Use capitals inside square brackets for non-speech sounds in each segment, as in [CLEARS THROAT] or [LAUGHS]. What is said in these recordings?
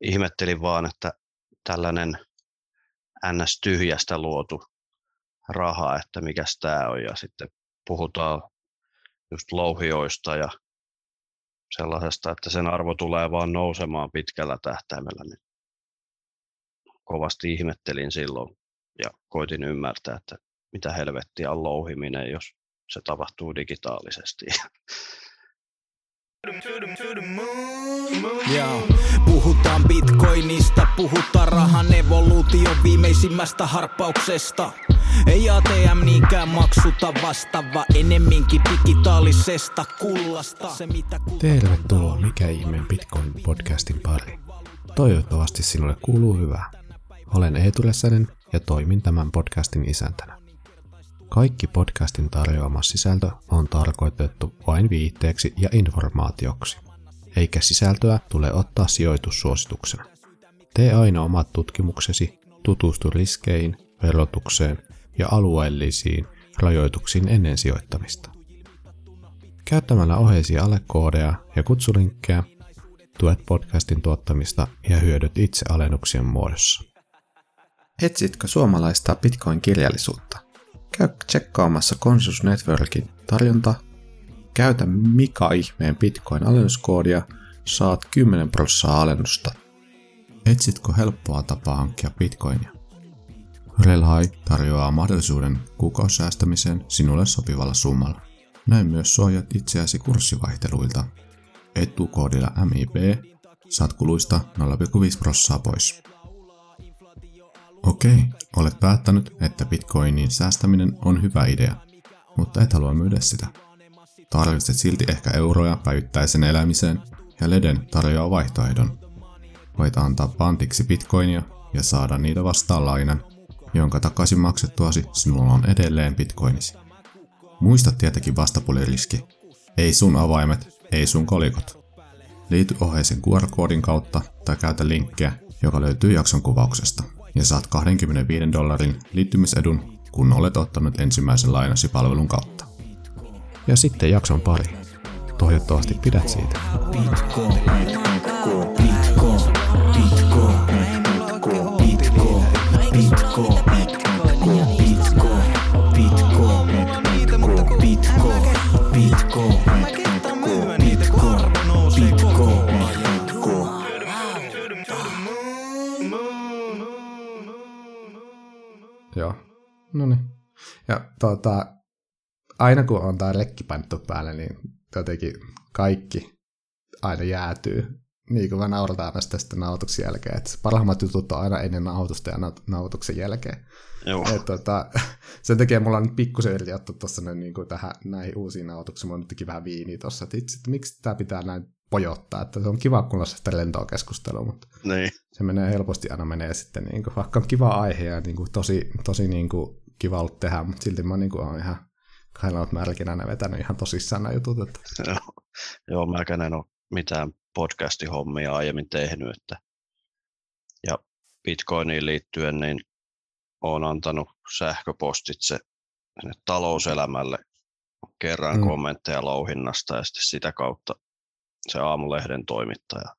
ihmettelin vaan, että tällainen ns. tyhjästä luotu raha, että mikä tämä on. Ja sitten puhutaan just louhioista ja sellaisesta, että sen arvo tulee vaan nousemaan pitkällä tähtäimellä. Niin kovasti ihmettelin silloin ja koitin ymmärtää, että mitä helvettiä on louhiminen, jos se tapahtuu digitaalisesti. [LAUGHS] Joo. Puhutaan bitcoinista, puhutaan rahan evoluution viimeisimmästä harppauksesta. Ei ATM niinkään maksuta vastaava, enemminkin digitaalisesta kullasta. Se, mitä Tervetuloa Mikä ihmeen Bitcoin-podcastin pariin. Toivottavasti sinulle kuuluu hyvää. Olen Eetu ja toimin tämän podcastin isäntänä. Kaikki podcastin tarjoama sisältö on tarkoitettu vain viitteeksi ja informaatioksi, eikä sisältöä tule ottaa sijoitussuosituksena. Tee aina omat tutkimuksesi, tutustu riskeihin, verotukseen ja alueellisiin rajoituksiin ennen sijoittamista. Käyttämällä oheisia alekoodeja ja kutsulinkkejä tuet podcastin tuottamista ja hyödyt itse alennuksien muodossa. Etsitkö suomalaista Bitcoin-kirjallisuutta? Käy tsekkaamassa Consus Networkin tarjonta. Käytä Mika ihmeen Bitcoin-alennuskoodia, saat 10 prosenttia alennusta. Etsitkö helppoa tapaa hankkia Bitcoinia? Relhai tarjoaa mahdollisuuden kuukausisäästämiseen sinulle sopivalla summalla. Näin myös suojat itseäsi kurssivaihteluilta. Etukoodilla MIB saat kuluista 0,5 prossaa pois. Okei, olet päättänyt, että bitcoinin säästäminen on hyvä idea, mutta et halua myydä sitä. Tarvitset silti ehkä euroja päivittäisen elämiseen, ja Leden tarjoaa vaihtoehdon. Voit antaa pantiksi bitcoinia ja saada niitä vastaan lainan, jonka takaisin maksettuasi sinulla on edelleen bitcoinisi. Muista tietenkin vastapuliriski. Ei sun avaimet, ei sun kolikot. Liity oheisen QR-koodin kautta tai käytä linkkiä, joka löytyy jakson kuvauksesta ja saat 25 dollarin liittymisedun, kun olet ottanut ensimmäisen lainasi palvelun kautta. Ja sitten jakson pari. Toivottavasti pidät siitä. Bitcoin, Bitcoin, Bitcoin, Bitcoin, Bitcoin, Bitcoin, Bitcoin. No niin. Ja tuota, aina kun on tää rekki painettu päälle, niin jotenkin kaikki aina jäätyy. Niin kuin mä naurataan aina sitä sitten nauhoituksen jälkeen. Että parhaimmat jutut on aina ennen nauhoitusta ja nau- nauhoituksen jälkeen. Joo. Et, tota, [LAUGHS] sen takia mulla on nyt pikkusen ottaa tuossa niin kuin tähän, näihin uusiin nauhoituksiin. Mulla on nytkin vähän viiniä tuossa. Että itse, että miksi tämä pitää näin pojottaa. Että se on kiva kuulla sitä lentoa keskustelua, mutta Niin. se menee helposti aina menee sitten, niin kuin, vaikka on kiva aihe ja niin kuin, tosi, tosi niin kuin, kiva ollut tehdä, mutta silti mä niin kuin, olen ihan kahdella märkinä vetänyt ihan tosissaan nämä jutut. Että, Joo, Joo mäkään en ole mitään podcastihommia aiemmin tehnyt. Että... Ja Bitcoiniin liittyen, niin olen antanut sähköpostitse talouselämälle kerran mm. kommentteja louhinnasta ja sitten sitä kautta se aamulehden toimittaja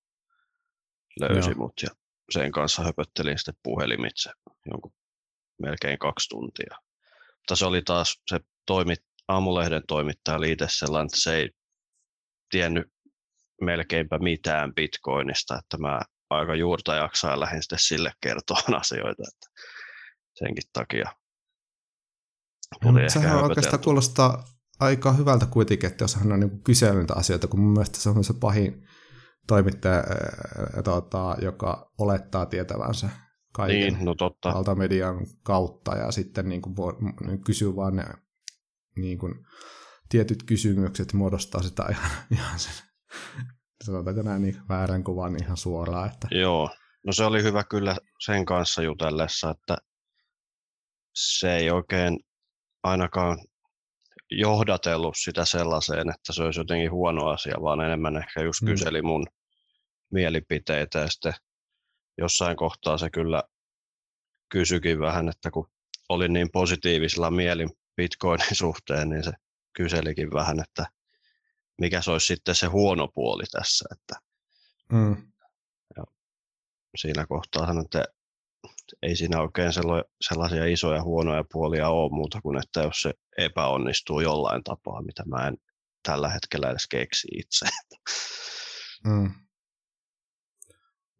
löysi Joo. mut ja sen kanssa höpöttelin sitten puhelimitse jonkun melkein kaksi tuntia. Mutta se oli taas se toimit, aamulehden toimittaja liite sellainen, että se ei tiennyt melkeinpä mitään bitcoinista, että mä aika juurta jaksaa lähdin sitten sille kertomaan [LAUGHS] asioita, että senkin takia ehkä sehän höpötelty. oikeastaan kuulostaa aika hyvältä kuitenkin, että jos hän on niin kysellyt niitä asioita, kun mun mielestä se on se pahin toimittaja, ää, tuota, joka olettaa tietävänsä kaiken Niin, no totta. valtamedian kautta ja sitten niin kuin, voi, niin kysyy vaan ne niin kuin, tietyt kysymykset muodostaa sitä [LAUGHS] ihan, ihan sen, sanotaanko näin niin väärän kuvan ihan suoraan. Että, Joo, no se oli hyvä kyllä sen kanssa jutellessa, että se ei oikein ainakaan johdatellut sitä sellaiseen, että se olisi jotenkin huono asia, vaan enemmän ehkä just Mm. kyseli mun mielipiteitä ja sitten jossain kohtaa se kyllä kysyikin vähän, että kun olin niin positiivisella mielin Bitcoinin [LAUGHS] suhteen, niin se kyselikin vähän, että mikä se olisi sitten se huono puoli tässä, että mm, siinä kohtaa sanoin, että ei siinä oikein sellaisia isoja huonoja puolia ole muuta kuin, että jos se epäonnistuu jollain tapaa, mitä mä en tällä hetkellä edes keksi itse. Mm.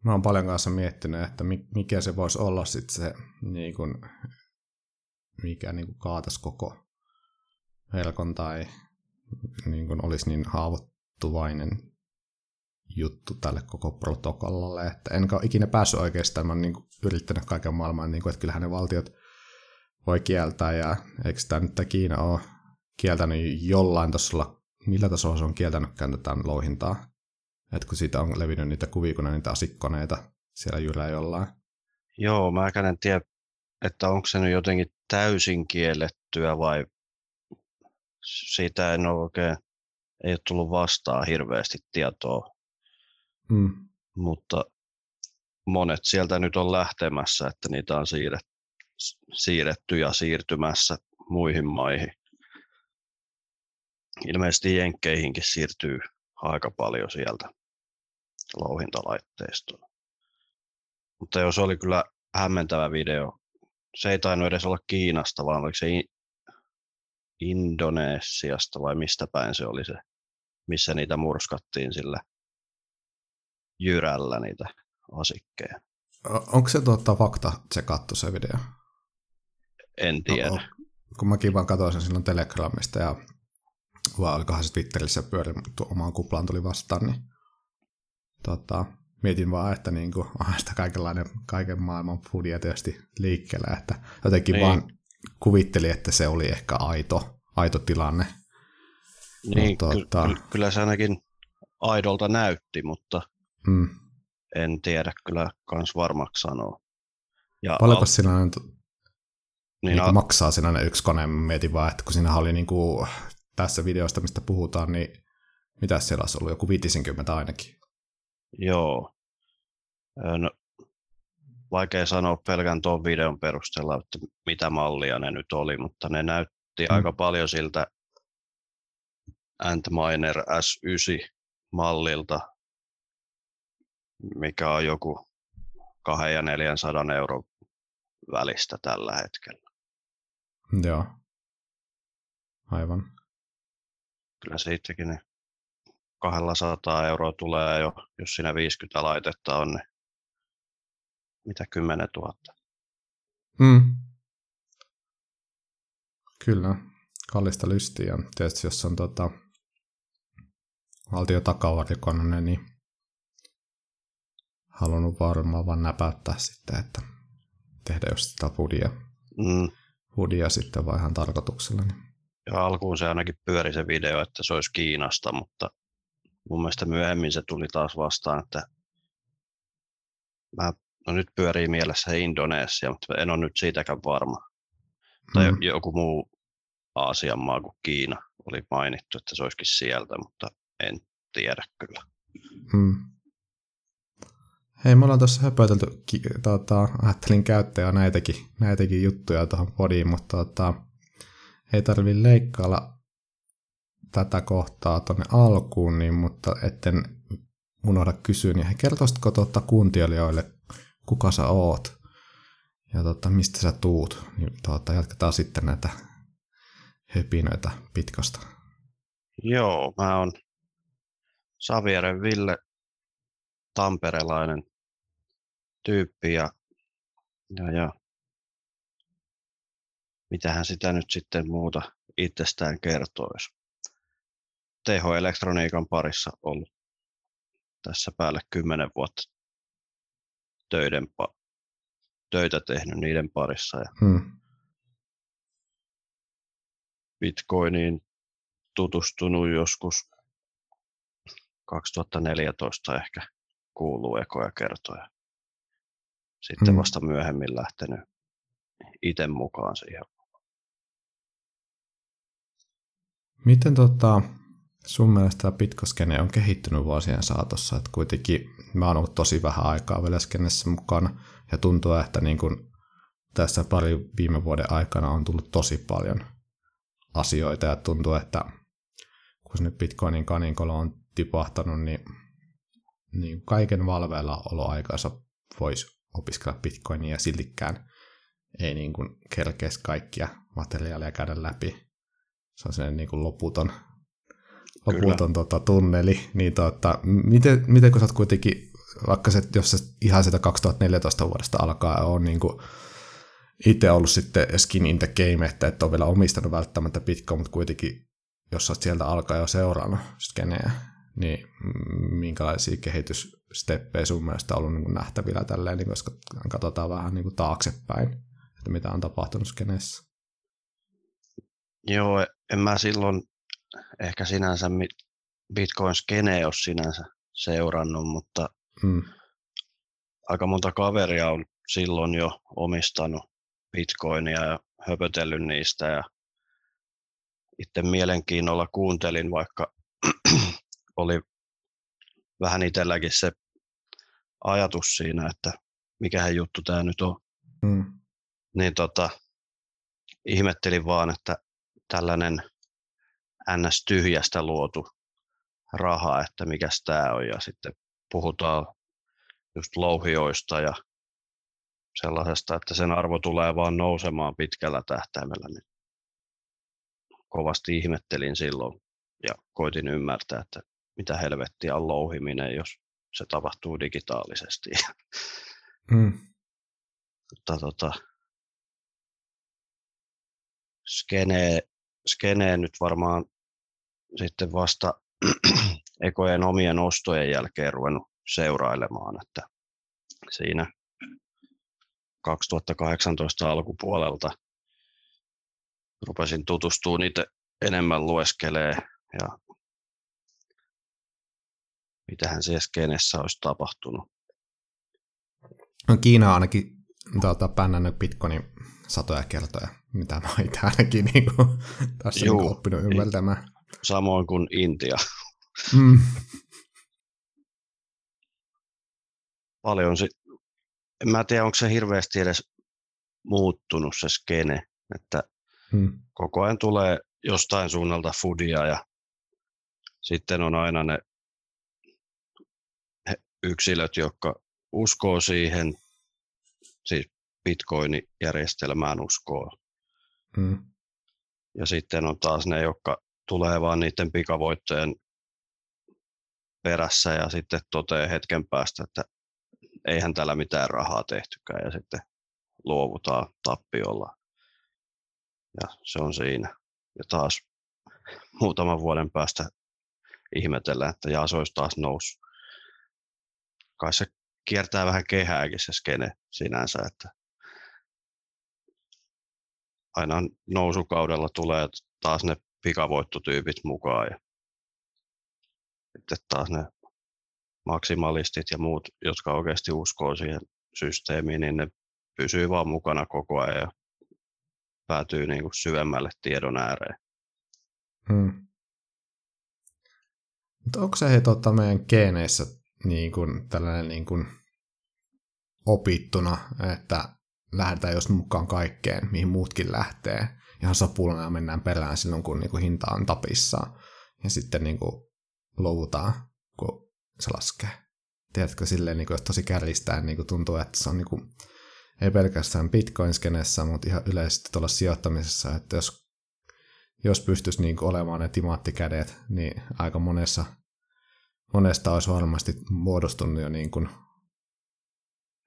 Mä oon paljon kanssa miettinyt, että mi- mikä se voisi olla sitten se, niin kun, mikä niin kaatas koko verkon tai niin kun olisi niin haavoittuvainen juttu tälle koko protokollalle, että en ole ikinä päässyt oikeastaan, mä niin yrittänyt kaiken maailman, niin kuin, että kyllähän ne valtiot voi kieltää, ja eikö tämä nyt Kiina ole kieltänyt jollain tasolla, millä tasolla se on kieltänytkään tätä louhintaa, että kun siitä on levinnyt niitä kuvia, kun on niitä asikkoneita siellä jyrää jollain. Joo, mä en tiedä, että onko se nyt jotenkin täysin kiellettyä vai siitä en ole oikein, ei ole tullut vastaan hirveästi tietoa, Mm. mutta monet sieltä nyt on lähtemässä, että niitä on siirret, siirretty ja siirtymässä muihin maihin. Ilmeisesti Jenkkeihinkin siirtyy aika paljon sieltä louhintalaitteistoa. Mutta jos oli kyllä hämmentävä video. Se ei tainnut edes olla Kiinasta, vaan oliko se Indonesiasta vai mistä päin se oli se, missä niitä murskattiin sillä jyrällä niitä asikkeja. O- Onko se tuota, fakta tsekattu se video? En tiedä. O- kun mäkin vaan katsoin sen silloin Telegramista ja vai olikohan se Twitterissä pyöri tu- omaan kuplaan tuli vastaan, niin tota, mietin vaan, että niin kuin, onhan sitä kaikenlainen, kaiken maailman foodia tietysti liikkeellä, että jotenkin Niin. vaan kuvittelin, että se oli ehkä aito, aito tilanne. Niin, No, ky- tota- ky- kyllä se ainakin aidolta näytti, mutta Mm. en tiedä kyllä kans varmaksi sanoa. Ja Paljonko al- siinä on, niin, niin al- maksaa siinä ne yksi kone? Mietin vaan, että kun siinä oli niin kuin, tässä videosta, mistä puhutaan, niin mitä siellä olisi ollut? Joku 50 ainakin. Joo. No, vaikea sanoa pelkän tuon videon perusteella, että mitä mallia ne nyt oli, mutta ne näytti Mm. aika paljon siltä Antminer S9-mallilta, mikä on joku 2 ja 400 euron välistä tällä hetkellä. Joo. Aivan. Kyllä siitäkin ne 200 euroa tulee jo, jos siinä 50 laitetta on, niin mitä 10 000. Mm. Kyllä, kallista lystiä. Tietysti jos on tota, valtio takavarikoinen, niin halunnut varmaan vaan näpäyttää sitten, että tehdä just sitä foodia, Mm. foodia sitten vaan ihan tarkoituksella. Niin. Ja alkuun se ainakin pyöri se video, että se olisi Kiinasta, mutta mun mielestä myöhemmin se tuli taas vastaan, että mä, no nyt pyörii mielessä Indonesia, mutta en ole nyt siitäkään varma. Tai Mm. joku muu Aasian maa kuin Kiina oli mainittu, että se olisikin sieltä, mutta en tiedä kyllä. Mm. Hei, me ollaan tuossa höpötelty, tota, ajattelin käyttää näitäkin, näitäkin juttuja tuohon podiin, mutta tota, ei tarvi leikkailla tätä kohtaa tuonne alkuun, niin, mutta etten unohda kysyä, niin kertoisitko tuota kuuntelijoille, kuka sä oot ja tota, mistä sä tuut, niin tota, jatketaan sitten näitä höpinöitä pitkosta. Joo, mä oon Savieren Ville, tamperelainen tyyppi ja, ja, ja mitähän sitä nyt sitten muuta itsestään kertoisi. TH-elektroniikan parissa ollut tässä päälle kymmenen vuotta töiden, pa- töitä tehnyt niiden parissa ja Hmm. Bitcoiniin tutustunut joskus 2014 ehkä kuuluu ekoja kertoja. Sitten Mm. vasta myöhemmin lähtenyt itse mukaan siihen. Miten tota, sun mielestä tämä pitkoskene on kehittynyt vuosien saatossa? Et kuitenkin mä oon ollut tosi vähän aikaa vielä skenessä mukana ja tuntuu, että niin kun tässä pari viime vuoden aikana on tullut tosi paljon asioita ja tuntuu, että kun nyt Bitcoinin kaninkolo on tipahtanut, niin, niin kaiken valveilla oloaikansa voisi opiskella bitcoinia ja siltikään ei niin kuin kerkeisi kaikkia materiaaleja käydä läpi. Se on sellainen niin kuin loputon, loputon tota, tunneli. Niin, tota, miten, miten kun sä oot kuitenkin, vaikka se, jos se ihan sitä 2014 vuodesta alkaa on niin kuin itse ollut sitten skin in the game, että et ole vielä omistanut välttämättä Bitcoin, mutta kuitenkin, jos olet sieltä alkaa jo seurannut skenejä, niin minkälaisia kehityssteppejä sun mielestä on ollut niin nähtävillä tälleen, niin koska katsotaan vähän niin kuin taaksepäin, että mitä on tapahtunut skeneessä. Joo, en mä silloin ehkä sinänsä Bitcoin-skene ole sinänsä seurannut, mutta hmm. aika monta kaveria on silloin jo omistanut bitcoinia ja höpötellyt niistä ja itse mielenkiinnolla kuuntelin, vaikka oli vähän itselläkin se ajatus siinä, että mikähän juttu tämä nyt on. Mm. Niin tota, ihmettelin vaan, että tällainen ns. tyhjästä luotu raha, että mikä tämä on. Ja sitten puhutaan just louhioista ja sellaisesta, että sen arvo tulee vaan nousemaan pitkällä tähtäimellä, niin kovasti ihmettelin silloin ja koitin ymmärtää, että mitä helvettiä on louhiminen, jos se tapahtuu digitaalisesti. Mm. Mutta tota, skene, skene nyt varmaan sitten vasta [CLEARS THROAT] ekojen omien ostojen jälkeen ruvennut seurailemaan, että siinä 2018 alkupuolelta rupesin tutustumaan niitä enemmän lueskelee ja mitähän siellä skenessä olisi tapahtunut. No Kiina on ainakin tuota, pännännyt Bitcoinin satoja kertoja, mitä mä itse ainakin niin kuin, tässä Juu, niin oppinut ymmärtämään. Samoin kuin Intia. Mm. Paljon sit, en mä tiedä, onko se hirveästi edes muuttunut se skene, että hmm. koko ajan tulee jostain suunnalta foodia ja sitten on aina ne yksilöt, jotka uskoo siihen, siis Bitcoin-järjestelmään uskoo. Hmm. Ja sitten on taas ne, jotka tulee vaan niiden pikavoittojen perässä ja sitten toteaa hetken päästä, että eihän tällä mitään rahaa tehtykään ja sitten luovutaan tappiolla. Ja se on siinä. Ja taas muutaman vuoden päästä ihmetellään, että jaa, se olisi taas noussut. Kai se kiertää vähän kehääkin se skene sinänsä, että aina nousukaudella tulee taas ne pikavoittotyypit mukaan ja sitten taas ne maksimalistit ja muut, jotka oikeasti uskoo siihen systeemiin, niin ne pysyy vaan mukana koko ajan ja päätyy niin kuin syvemmälle tiedon ääreen. Hmm. Mutta onko se he, tota, meidän geeneissä niin kuin, tällainen niin kuin, opittuna, että lähdetään just mukaan kaikkeen, mihin muutkin lähtee. Ihan sapulana mennään perään silloin, kun niin kuin, hinta on tapissa. Ja sitten niin kuin, luovutaan, kun se laskee. Tiedätkö, silleen, niin kuin, jos tosi kärjistää, niin kuin tuntuu, että se on niin kuin, ei pelkästään Bitcoin-skenessä, mutta ihan yleisesti tuolla sijoittamisessa, että jos, jos pystyisi niin kuin olemaan ne timaattikädet, niin aika monessa, monesta olisi varmasti muodostunut jo niin kuin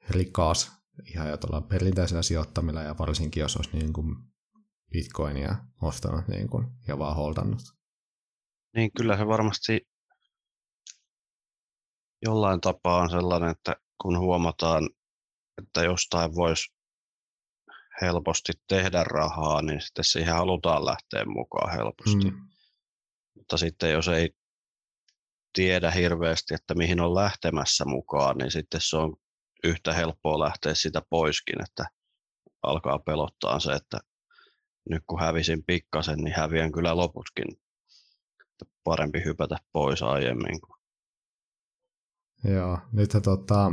rikas ihan jo tuolla perinteisellä sijoittamilla ja varsinkin jos olisi niin kuin Bitcoinia ostanut niin kuin, ja vaan holdannut. Niin kyllä se varmasti jollain tapaa on sellainen, että kun huomataan, että jostain voisi helposti tehdä rahaa, niin sitten siihen halutaan lähteä mukaan helposti. Mm. Mutta sitten jos ei tiedä hirveästi, että mihin on lähtemässä mukaan, niin sitten se on yhtä helppoa lähteä sitä poiskin, että alkaa pelottaa se, että nyt kun hävisin pikkasen, niin häviän kyllä loputkin. Parempi hypätä pois aiemmin. Joo, nyt tota,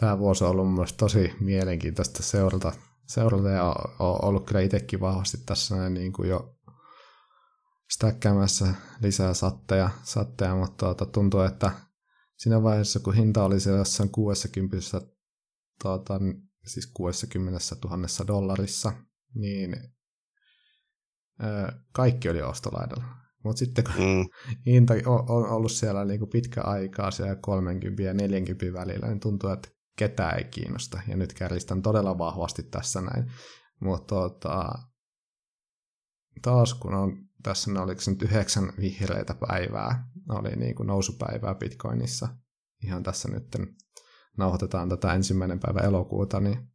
tämä vuosi on ollut myös tosi mielenkiintoista seurata, seurata ja on ollut kyllä itsekin vahvasti tässä niin kuin jo stäkkäämässä lisää satteja, satteja mutta tuota, tuntuu, että siinä vaiheessa, kun hinta oli siellä jossain 60, tuota, siis 60 000 dollarissa, niin ö, kaikki oli ostolaidalla. Mutta sitten kun Mm, [LAUGHS] hinta on on ollut siellä niinku pitkä aikaa siellä 30 ja 40 välillä, niin tuntuu, että ketään ei kiinnosta. Ja nyt kärjistän todella vahvasti tässä näin. Mutta tota, taas kun on tässä, ne oliko nyt yhdeksän vihreitä päivää, oli niinku nousupäivää Bitcoinissa. Ihan tässä nyt nauhoitetaan tätä ensimmäinen päivä elokuuta, niin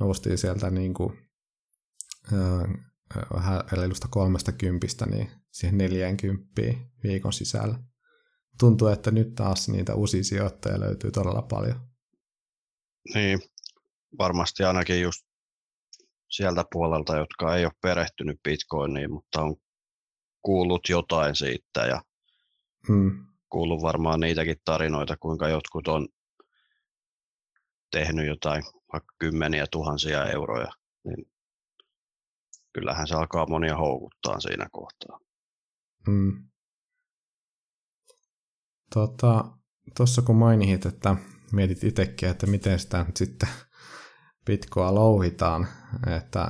noustiin sieltä niinku, öö, vähän reilusta kolmesta kympistä niin siihen 40 viikon sisällä. Tuntuu, että nyt taas niitä uusia sijoittajia löytyy todella paljon. niin, varmasti ainakin just sieltä puolelta, jotka ei ole perehtynyt Bitcoiniin, mutta on kuullut jotain siitä ja Mm, kuullut varmaan niitäkin tarinoita, kuinka jotkut on tehnyt jotain vaikka kymmeniä tuhansia euroja, niin kyllähän se alkaa monia houkuttaa siinä kohtaa. mm. Tota, tuossa kun mainit, että mietit itsekin, että miten sitä nyt sitten Bitcoa louhitaan, että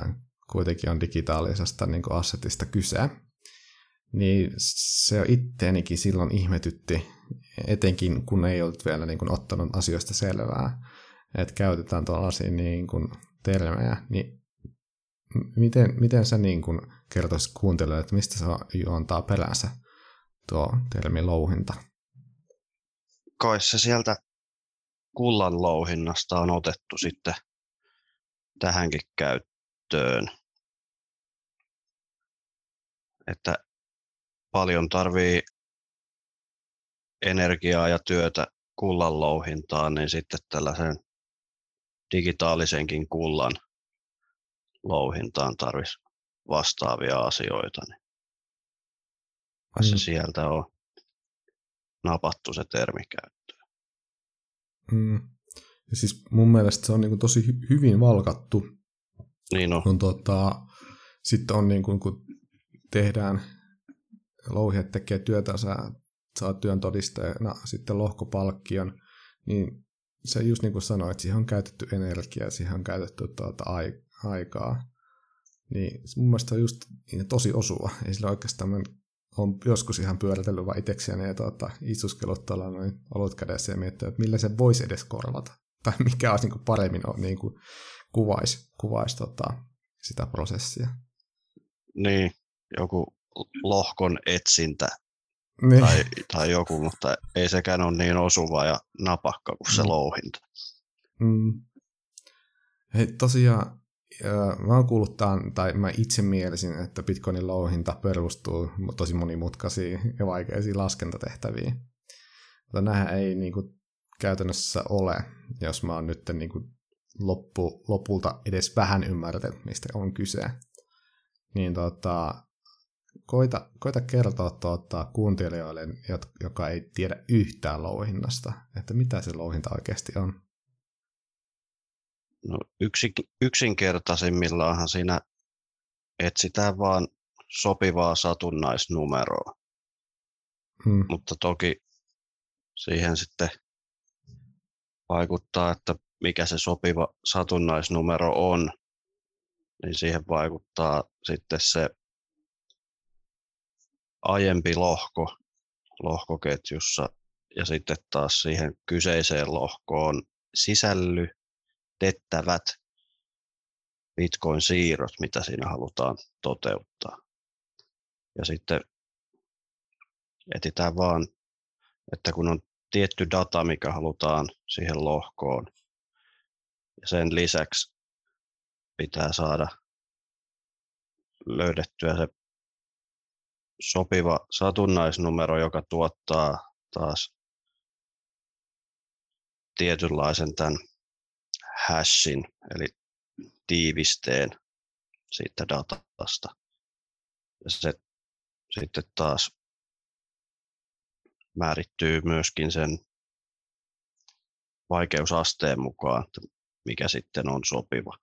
kuitenkin on digitaalisesta niin assetista kyse, niin se itteenikin silloin ihmetytti, etenkin kun ei ollut vielä niin kuin ottanut asioista selvää, että käytetään tuollaisia niin kuin termejä, niin miten, miten sä niin kuin kertoisit kuuntelijoille, että mistä se juontaa peränsä tuo termi louhinta? Kai se sieltä kullan louhinnasta on otettu sitten tähänkin käyttöön. Että paljon tarvii energiaa ja työtä kullan louhintaan, niin sitten tällaisen digitaalisenkin kullan louhintaan tarvisi vastaavia asioita. Niin se Mm. sieltä on napattu se termi käyttöön. Mm. Ja siis mun mielestä se on niin kuin tosi hy- hyvin valkattu, Niin on. kun tota, sitten on niin kuin, kun tehdään, louhijat tekee työtä, sä saa työn todisteena sitten lohkopalkkion, niin se just niin kuin sanoit, että siihen on käytetty energiaa, siihen on käytetty tuota ai- aikaa. Niin mun mielestä se on just niin tosi osuva. Ei sillä oikeastaan, mä on joskus ihan pyöritellyt vaan itsekseni ja tuota, istuskellut tuolla noin olut kädessä ja miettinyt, että millä se voisi edes korvata. Tai [LAUGHS] mikä olisi niin paremmin niin kuin kuvaisi, kuvaisi tota, sitä prosessia. Niin, joku lohkon etsintä Niin. tai, tai joku, mutta ei sekään ole niin osuva ja napakka kuin se Mm. louhinta. Mm. Hei, tosiaan, mä oon kuullut tämän, tai mä itse mielisin, että Bitcoinin louhinta perustuu tosi monimutkaisiin ja vaikeisiin laskentatehtäviin. Mutta nämähän ei niin kuin, käytännössä ole, jos mä oon nyt niin kuin, loppu, lopulta edes vähän ymmärtänyt, mistä on kyse. Niin tota, koita, koita kertoa tuota, kuuntelijoille, joka ei tiedä yhtään louhinnasta, että mitä se louhinta oikeasti on. No, yksi, yksinkertaisimmillaan siinä etsitään vaan sopivaa satunnaisnumeroa, Mm. mutta toki siihen sitten vaikuttaa, että mikä se sopiva satunnaisnumero on, niin siihen vaikuttaa sitten se aiempi lohko lohkoketjussa ja sitten taas siihen kyseiseen lohkoon sisällytettävät Bitcoin-siirrot, mitä siinä halutaan toteuttaa. Ja sitten etsitään vaan, että kun on tietty data, mikä halutaan siihen lohkoon, ja sen lisäksi pitää saada löydettyä se sopiva satunnaisnumero, joka tuottaa taas tietynlaisen tämän hashin, eli tiivisteen siitä datasta. Ja se sitten taas määrittyy myöskin sen vaikeusasteen mukaan, että mikä sitten on sopiva.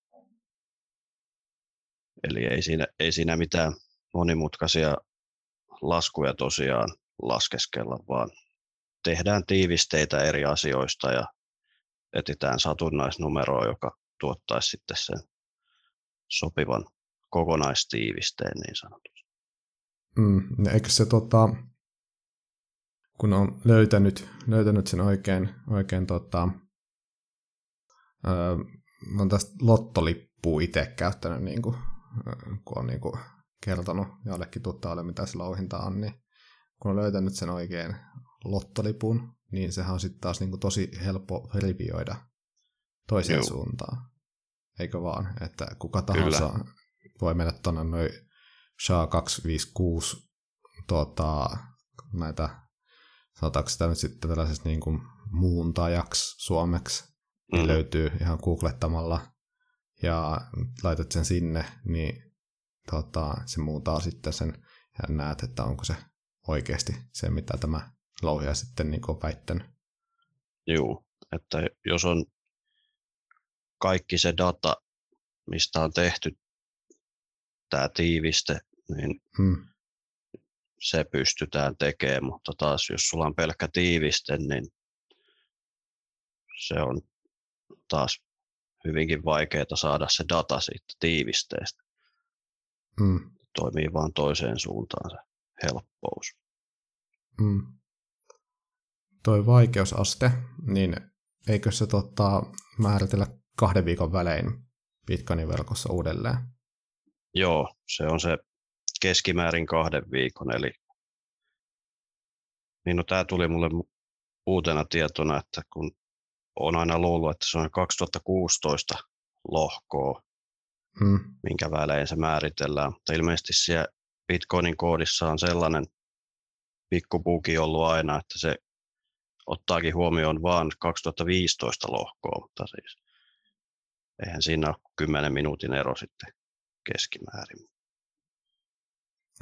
Eli ei siinä, ei siinä mitään monimutkaisia laskuja tosiaan laskeskella, vaan tehdään tiivisteitä eri asioista ja etsitään satunnaisnumeroa, joka tuottaisi sitten sen sopivan kokonaistiivisteen niin sanotusti. Mm, eikö se tota, kun on löytänyt, löytänyt sen oikein, oikein tota, öö, on tästä lottolippua itse käyttänyt, niin kuin, kun on niin kuin kertonut jollekin tuttavalle, mitä se louhinta on, niin kun on löytänyt sen oikein lottolipun, niin sehän on sitten taas niin kuin tosi helppo rivioida toiseen Joo. suuntaan. Eikö vaan? Että kuka tahansa Kyllä. voi mennä tuonne noin SHA 256 tuota, näitä, sanotaanko sitä nyt sitten tällaisessa niin kuin muuntajaksi suomeksi, niin mm. löytyy ihan googlettamalla ja laitat sen sinne, niin tota, se muuntaa sitten sen ja näet, että onko se oikeasti se, mitä tämä louhija sitten niin on väittänyt. Joo, että jos on kaikki se data, mistä on tehty tämä tiiviste, niin hmm. Se pystytään tekemään, mutta taas jos sulla on pelkkä tiiviste, niin se on taas hyvinkin vaikeaa saada se data siitä tiivisteestä. Mm. Toimii vaan toiseen suuntaan se helppous. Mm. Toi vaikeusaste, niin eikö se tota, määritellä kahden viikon välein Bitcoinin verkossa uudelleen? Joo, se on se keskimäärin kahden viikon, eli niin no, tämä tuli mulle uutena tietona, että kun on aina luullut, että se on 2016 lohkoa, hmm. minkä välein se määritellään. Mutta ilmeisesti siellä Bitcoinin koodissa on sellainen pikkupuki ollut aina, että se ottaakin huomioon vain 2015 lohkoa, mutta siis eihän siinä ole 10 minuutin ero sitten keskimäärin.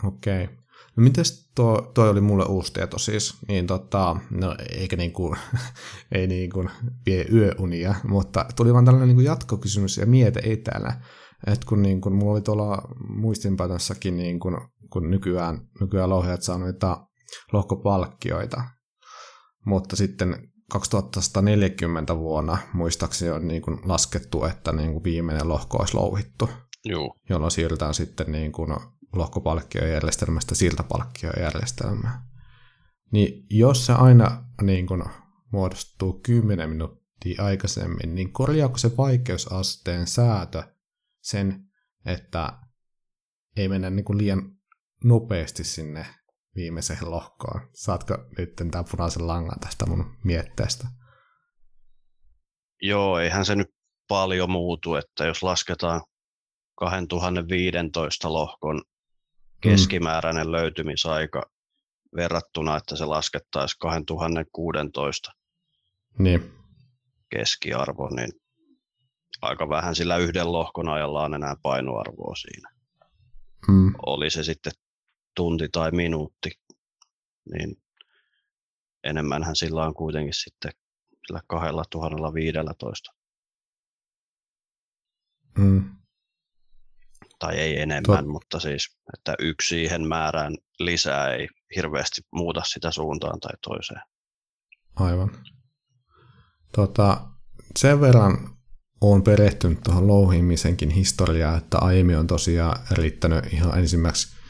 Okei. Okay. No mites tuo, toi oli mulle uusi tieto siis, niin tota, no eikä niin kuin, [LAUGHS] ei niin kuin vie yöunia, mutta tuli vaan tällainen niin kuin jatkokysymys ja miete etänä, että kun niin kuin, mulla oli tuolla muistinpanoissakin, niin kuin, kun nykyään, nykyään louhijat saa noita lohkopalkkioita, mutta sitten 2140 vuonna muistaakseni on niin kuin laskettu, että niin kuin viimeinen lohko olisi louhittu, Joo. jolloin siirrytään sitten niin kuin lohkopalkkiojärjestelmästä siltapalkkiojärjestelmään. Niin jos se aina niin kuin muodostuu 10 minuuttia aikaisemmin, niin korjaako se vaikeusasteen säätö sen, että ei mennä niin kuin liian nopeasti sinne viimeiseen lohkoon. Saatko nyt tämän punaisen langan tästä mun mietteestä? Joo, eihän se nyt paljon muutu, että jos lasketaan 2015 lohkon keskimääräinen mm. löytymisaika verrattuna, että se laskettaisiin 2016 niin. keskiarvo, niin aika vähän sillä yhden lohkon ajalla on enää painoarvoa siinä. Mm. Oli se sitten tunti tai minuutti, niin enemmänhän sillä on kuitenkin sitten sillä 2015. Mm tai ei enemmän, Tot... mutta siis, että yksi siihen määrään lisää ei hirveästi muuta sitä suuntaan tai toiseen. Aivan. Tota, sen verran olen perehtynyt tuohon louhimisenkin historiaan, että aiemmin on tosiaan riittänyt ihan ensimmäiseksi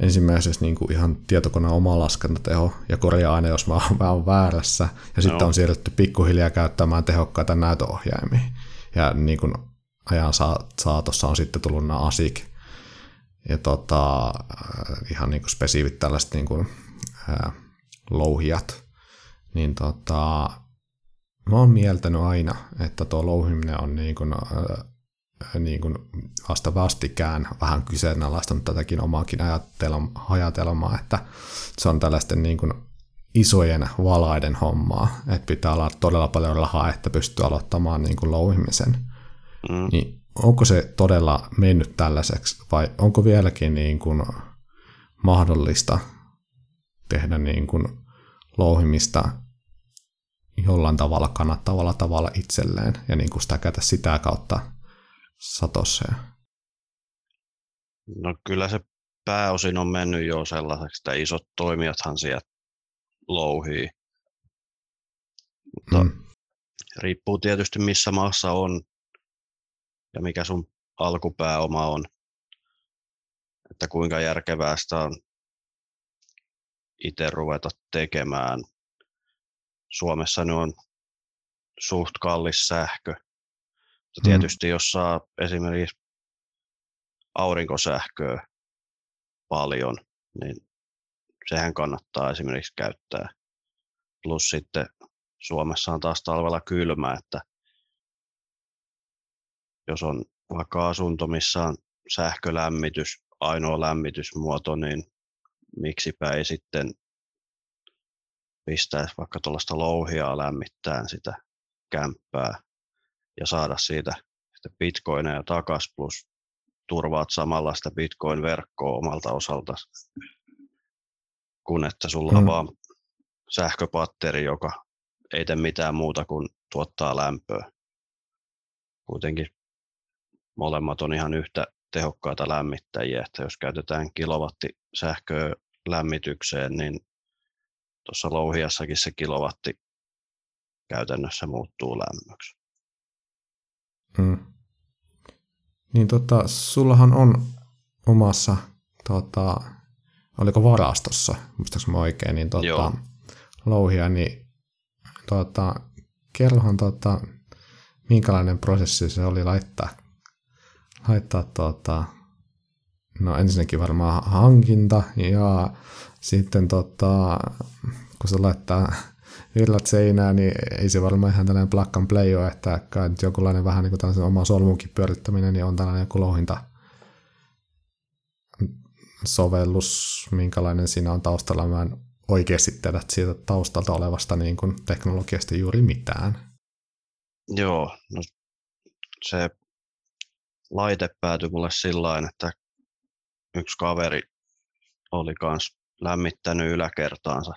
ensimmäisessä niin kuin ihan tietokoneen oma laskentateho ja korjaa aina, jos mä oon vähän väärässä. Ja no. sitten on siirrytty pikkuhiljaa käyttämään tehokkaita näytöohjaimia. Ja niin kuin ajan saatossa on sitten tullut nämä ASIC ja tota, ihan niin kuin spesifit tällaiset niin kuin, ää, louhijat, niin tota, mä oon mieltänyt aina, että tuo louhiminen on niin kuin, ää, niin kuin vasta vastikään vähän kyseenalaistanut tätäkin omaakin ajatelmaa, että se on tällaisten niin kuin isojen valaiden hommaa, että pitää olla todella paljon rahaa, että pystyy aloittamaan niin kuin louhimisen. Mm. Niin onko se todella mennyt tällaiseksi vai onko vieläkin niin kuin mahdollista tehdä niin kuin louhimista jollain tavalla kannattavalla tavalla itselleen ja niin kuin sitä käytä sitä kautta satossa? No kyllä se pääosin on mennyt jo sellaiseksi, että isot toimijathan sieltä louhii Mutta Mm. riippuu tietysti missä maassa on ja mikä sun alkupääoma on. Että kuinka järkevää sitä on itse ruveta tekemään. Suomessa nyt on suht kallis sähkö. Mutta Mm. tietysti jos saa esimerkiksi aurinkosähköä paljon, niin sehän kannattaa esimerkiksi käyttää. Plus sitten Suomessa on taas talvella kylmä, että jos on vaikka asunto, missä on sähkölämmitys, ainoa lämmitysmuoto, niin miksipä ei sitten pistäisi vaikka tuollaista louhiaa lämmittää sitä kämppää ja saada siitä sitten bitcoineja takas plus turvaat samalla sitä bitcoin-verkkoa omalta osalta, kun että sulla on Mm. vaan sähköpatteri, joka ei tee mitään muuta kuin tuottaa lämpöä. Kuitenkin molemmat on ihan yhtä tehokkaita lämmittäjiä, että jos käytetään kilowatti sähköä lämmitykseen, niin tuossa louhiassakin se kilowatti käytännössä muuttuu lämmöksi. Mm. Niin tota, sullahan on omassa, tota, oliko varastossa, muistaaks mä oikein, niin tota, Joo. louhia, niin tota, kerrohan tota, minkälainen prosessi se oli laittaa, laittaa tota, no ensinnäkin varmaan hankinta ja sitten tota, kun se laittaa virrat seinään, niin ei se varmaan ihan tällainen plug and play ole, että nyt jonkunlainen vähän niin kuin oma solmunkin pyörittäminen, niin on tällainen joku louhinta sovellus, minkälainen siinä on taustalla. Mä en oikeasti tiedä siitä taustalta olevasta niin kuin teknologiasta juuri mitään. Joo, no se laite päätyi mulle sillä että yksi kaveri oli kans lämmittänyt yläkertaansa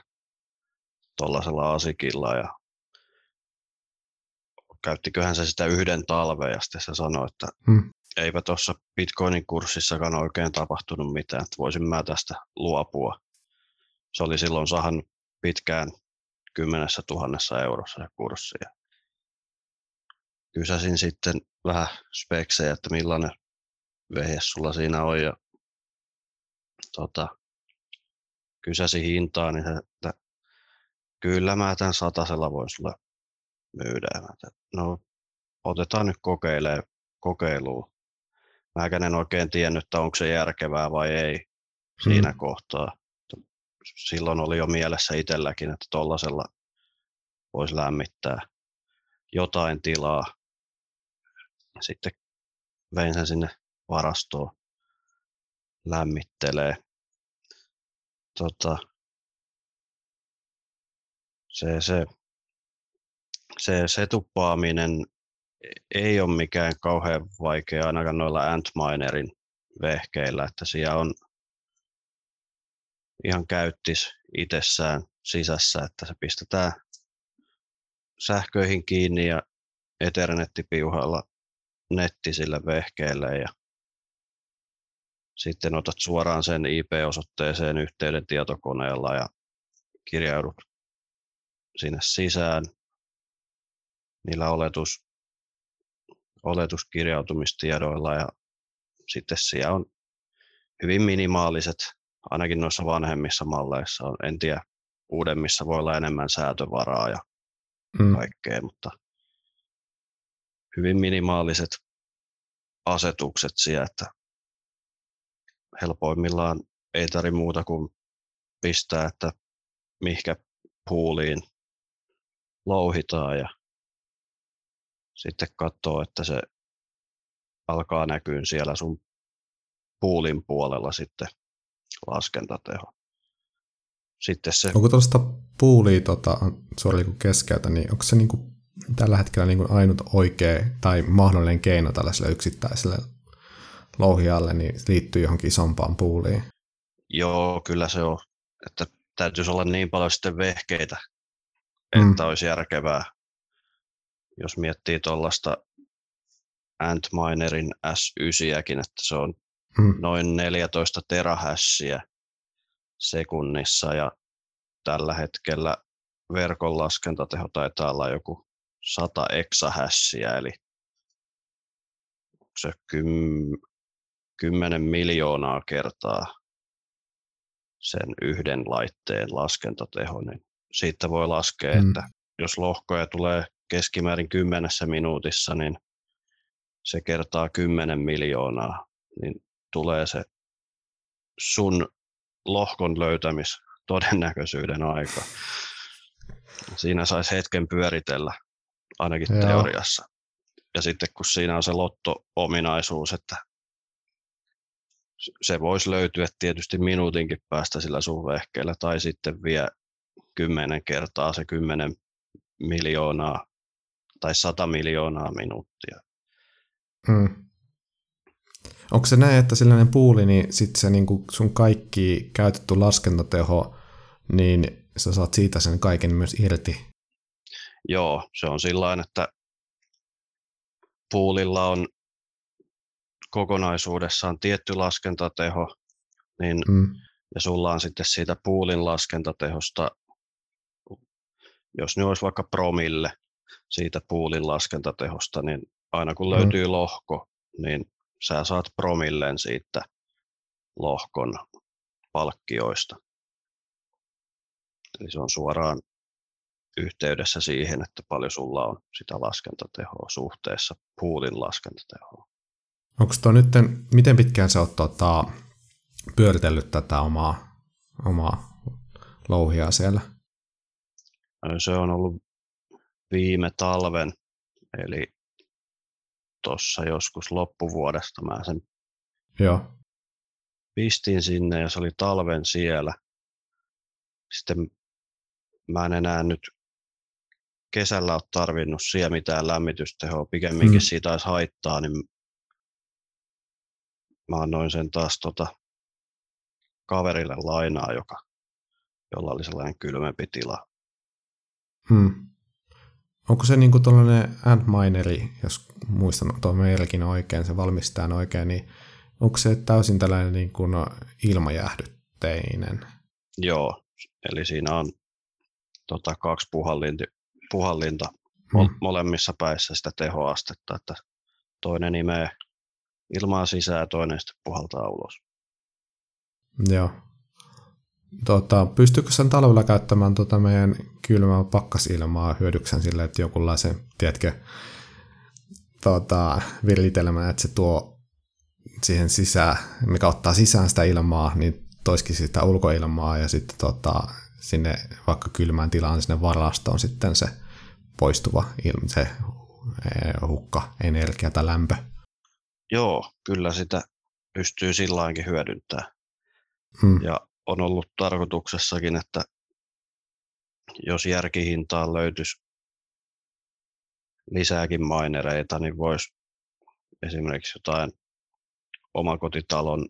tuollaisella asikilla ja käyttiköhän se sitä yhden talven ja sitten se sanoi, että Hmm. eipä tuossa Bitcoinin kurssissakaan oikein tapahtunut mitään, että voisin mä tästä luopua. Se oli silloin sahannut pitkään kymmenessä tuhannessa eurossa se kurssi. Ja kysäsin sitten vähän speksejä, että millainen vehje sulla siinä on ja tota, kysäsin hintaa, niin että kyllä mä tämän satasella voin sulle myydä. Että, no otetaan nyt kokeilee, kokeiluun. Mäkään en oikein tiennyt, että onko se järkevää vai ei siinä Mm. kohtaa. Silloin oli jo mielessä itselläkin, että tuollaisella voisi lämmittää jotain tilaa. Sitten vein sen sinne varastoon lämmittelee. Tota, se, se, se, se tuppaaminen ei ole mikään kauhean vaikea ainakaan noilla Antminerin vehkeillä, että siellä on ihan käyttis itsessään sisässä, että se pistetään sähköihin kiinni ja Ethernet-piuhalla netti sille vehkeelle ja sitten otat suoraan sen IP-osoitteeseen yhteyden tietokoneella ja kirjaudut sinne sisään niillä oletus, oletuskirjautumistiedoilla ja sitten siellä on hyvin minimaaliset, ainakin noissa vanhemmissa malleissa on, en tiedä, uudemmissa voi olla enemmän säätövaraa ja Mm. kaikkea, mutta hyvin minimaaliset asetukset siellä, että helpoimmillaan ei tarvi muuta kuin pistää, että mihinkä puuliin louhitaan ja sitten katsoo, että se alkaa näkyä siellä sun puulin puolella sitten laskentateho. Sitten se, Onko tuosta puulia, tota, suori kun keskeytä, niin onko se niinku tällä hetkellä niinku ainut oikea tai mahdollinen keino tällaiselle yksittäiselle louhijalle, niin liittyy johonkin isompaan puuliin? joo, kyllä se on, että täytyisi olla niin paljon sitten vehkeitä, Mm. että olisi järkevää. Jos miettii tuollaista Antminerin S9, että se on Mm. noin 14 terahässiä sekunnissa ja tällä hetkellä verkon laskentateho taitaa olla joku 100 exahässiä, eli se kym, 10 miljoonaa kertaa sen yhden laitteen laskentateho, niin siitä voi laskea, mm. että jos lohkoja tulee keskimäärin kymmenessä minuutissa, niin se kertaa 10 miljoonaa, niin tulee se sun lohkon löytämis todennäköisyyden aika. Siinä saisi hetken pyöritellä, ainakin Joo. teoriassa. Ja sitten kun siinä on se lotto-ominaisuus, että se voisi löytyä tietysti minuutinkin päästä sillä sun vehkeellä, tai sitten vie kymmenen kertaa se kymmenen miljoonaa tai sata miljoonaa minuuttia. Hmm. Onko se näin, että sellainen puuli, niin sitten se niin sun kaikki käytetty laskentateho, niin sä saat siitä sen kaiken myös irti? Joo, se on sillä että puulilla on kokonaisuudessaan tietty laskentateho, niin, mm. ja sulla on sitten siitä puulin laskentatehosta, jos ne olisi vaikka promille siitä puulin laskentatehosta, niin aina kun mm. löytyy lohko, niin sä saat promilleen siitä lohkon palkkioista. Eli se on suoraan yhteydessä siihen, että paljon sulla on sitä laskentatehoa suhteessa puulin laskentatehoa. Onko tuo nyt, miten pitkään sä oot tota, pyöritellyt tätä omaa, omaa louhia siellä? Se on ollut viime talven, eli tuossa joskus loppuvuodesta mä sen Joo. pistin sinne ja se oli talven siellä. Sitten mä en enää nyt kesällä ole tarvinnut siellä mitään lämmitystehoa, pikemminkin hmm. siitä olisi haittaa, niin mä annoin sen taas tota kaverille lainaa, joka, jolla oli sellainen kylmempi tila. Hmm. Onko se niinku tuollainen Antmineri, jos muistan tuo meilläkin oikein, se valmistetaan oikein, niin onko se täysin tällainen niin kuin ilmajäähdytteinen? Joo, eli siinä on tota, kaksi puhallinta, puhallinta hmm. molemmissa päissä sitä tehoastetta, että toinen imee ilmaa sisään ja toinen sitten puhaltaa ulos. Joo. Tota, pystyykö sen talvella käyttämään tota meidän kylmää pakkasilmaa hyödyksen sille, että jonkunlaisen, tiedätkö, tota, viritelmä, että se tuo siihen sisään, mikä ottaa sisään sitä ilmaa, niin toiskin sitä ulkoilmaa ja sitten tota, sinne vaikka kylmään tilaan sinne varastoon sitten se poistuva ilma, se hukka, energia tai lämpö. Joo, kyllä sitä pystyy silläkin hyödyntämään. Hmm. Ja on ollut tarkoituksessakin, että jos järkihintaan löytyisi lisääkin mainereita, niin voisi esimerkiksi jotain omakotitalon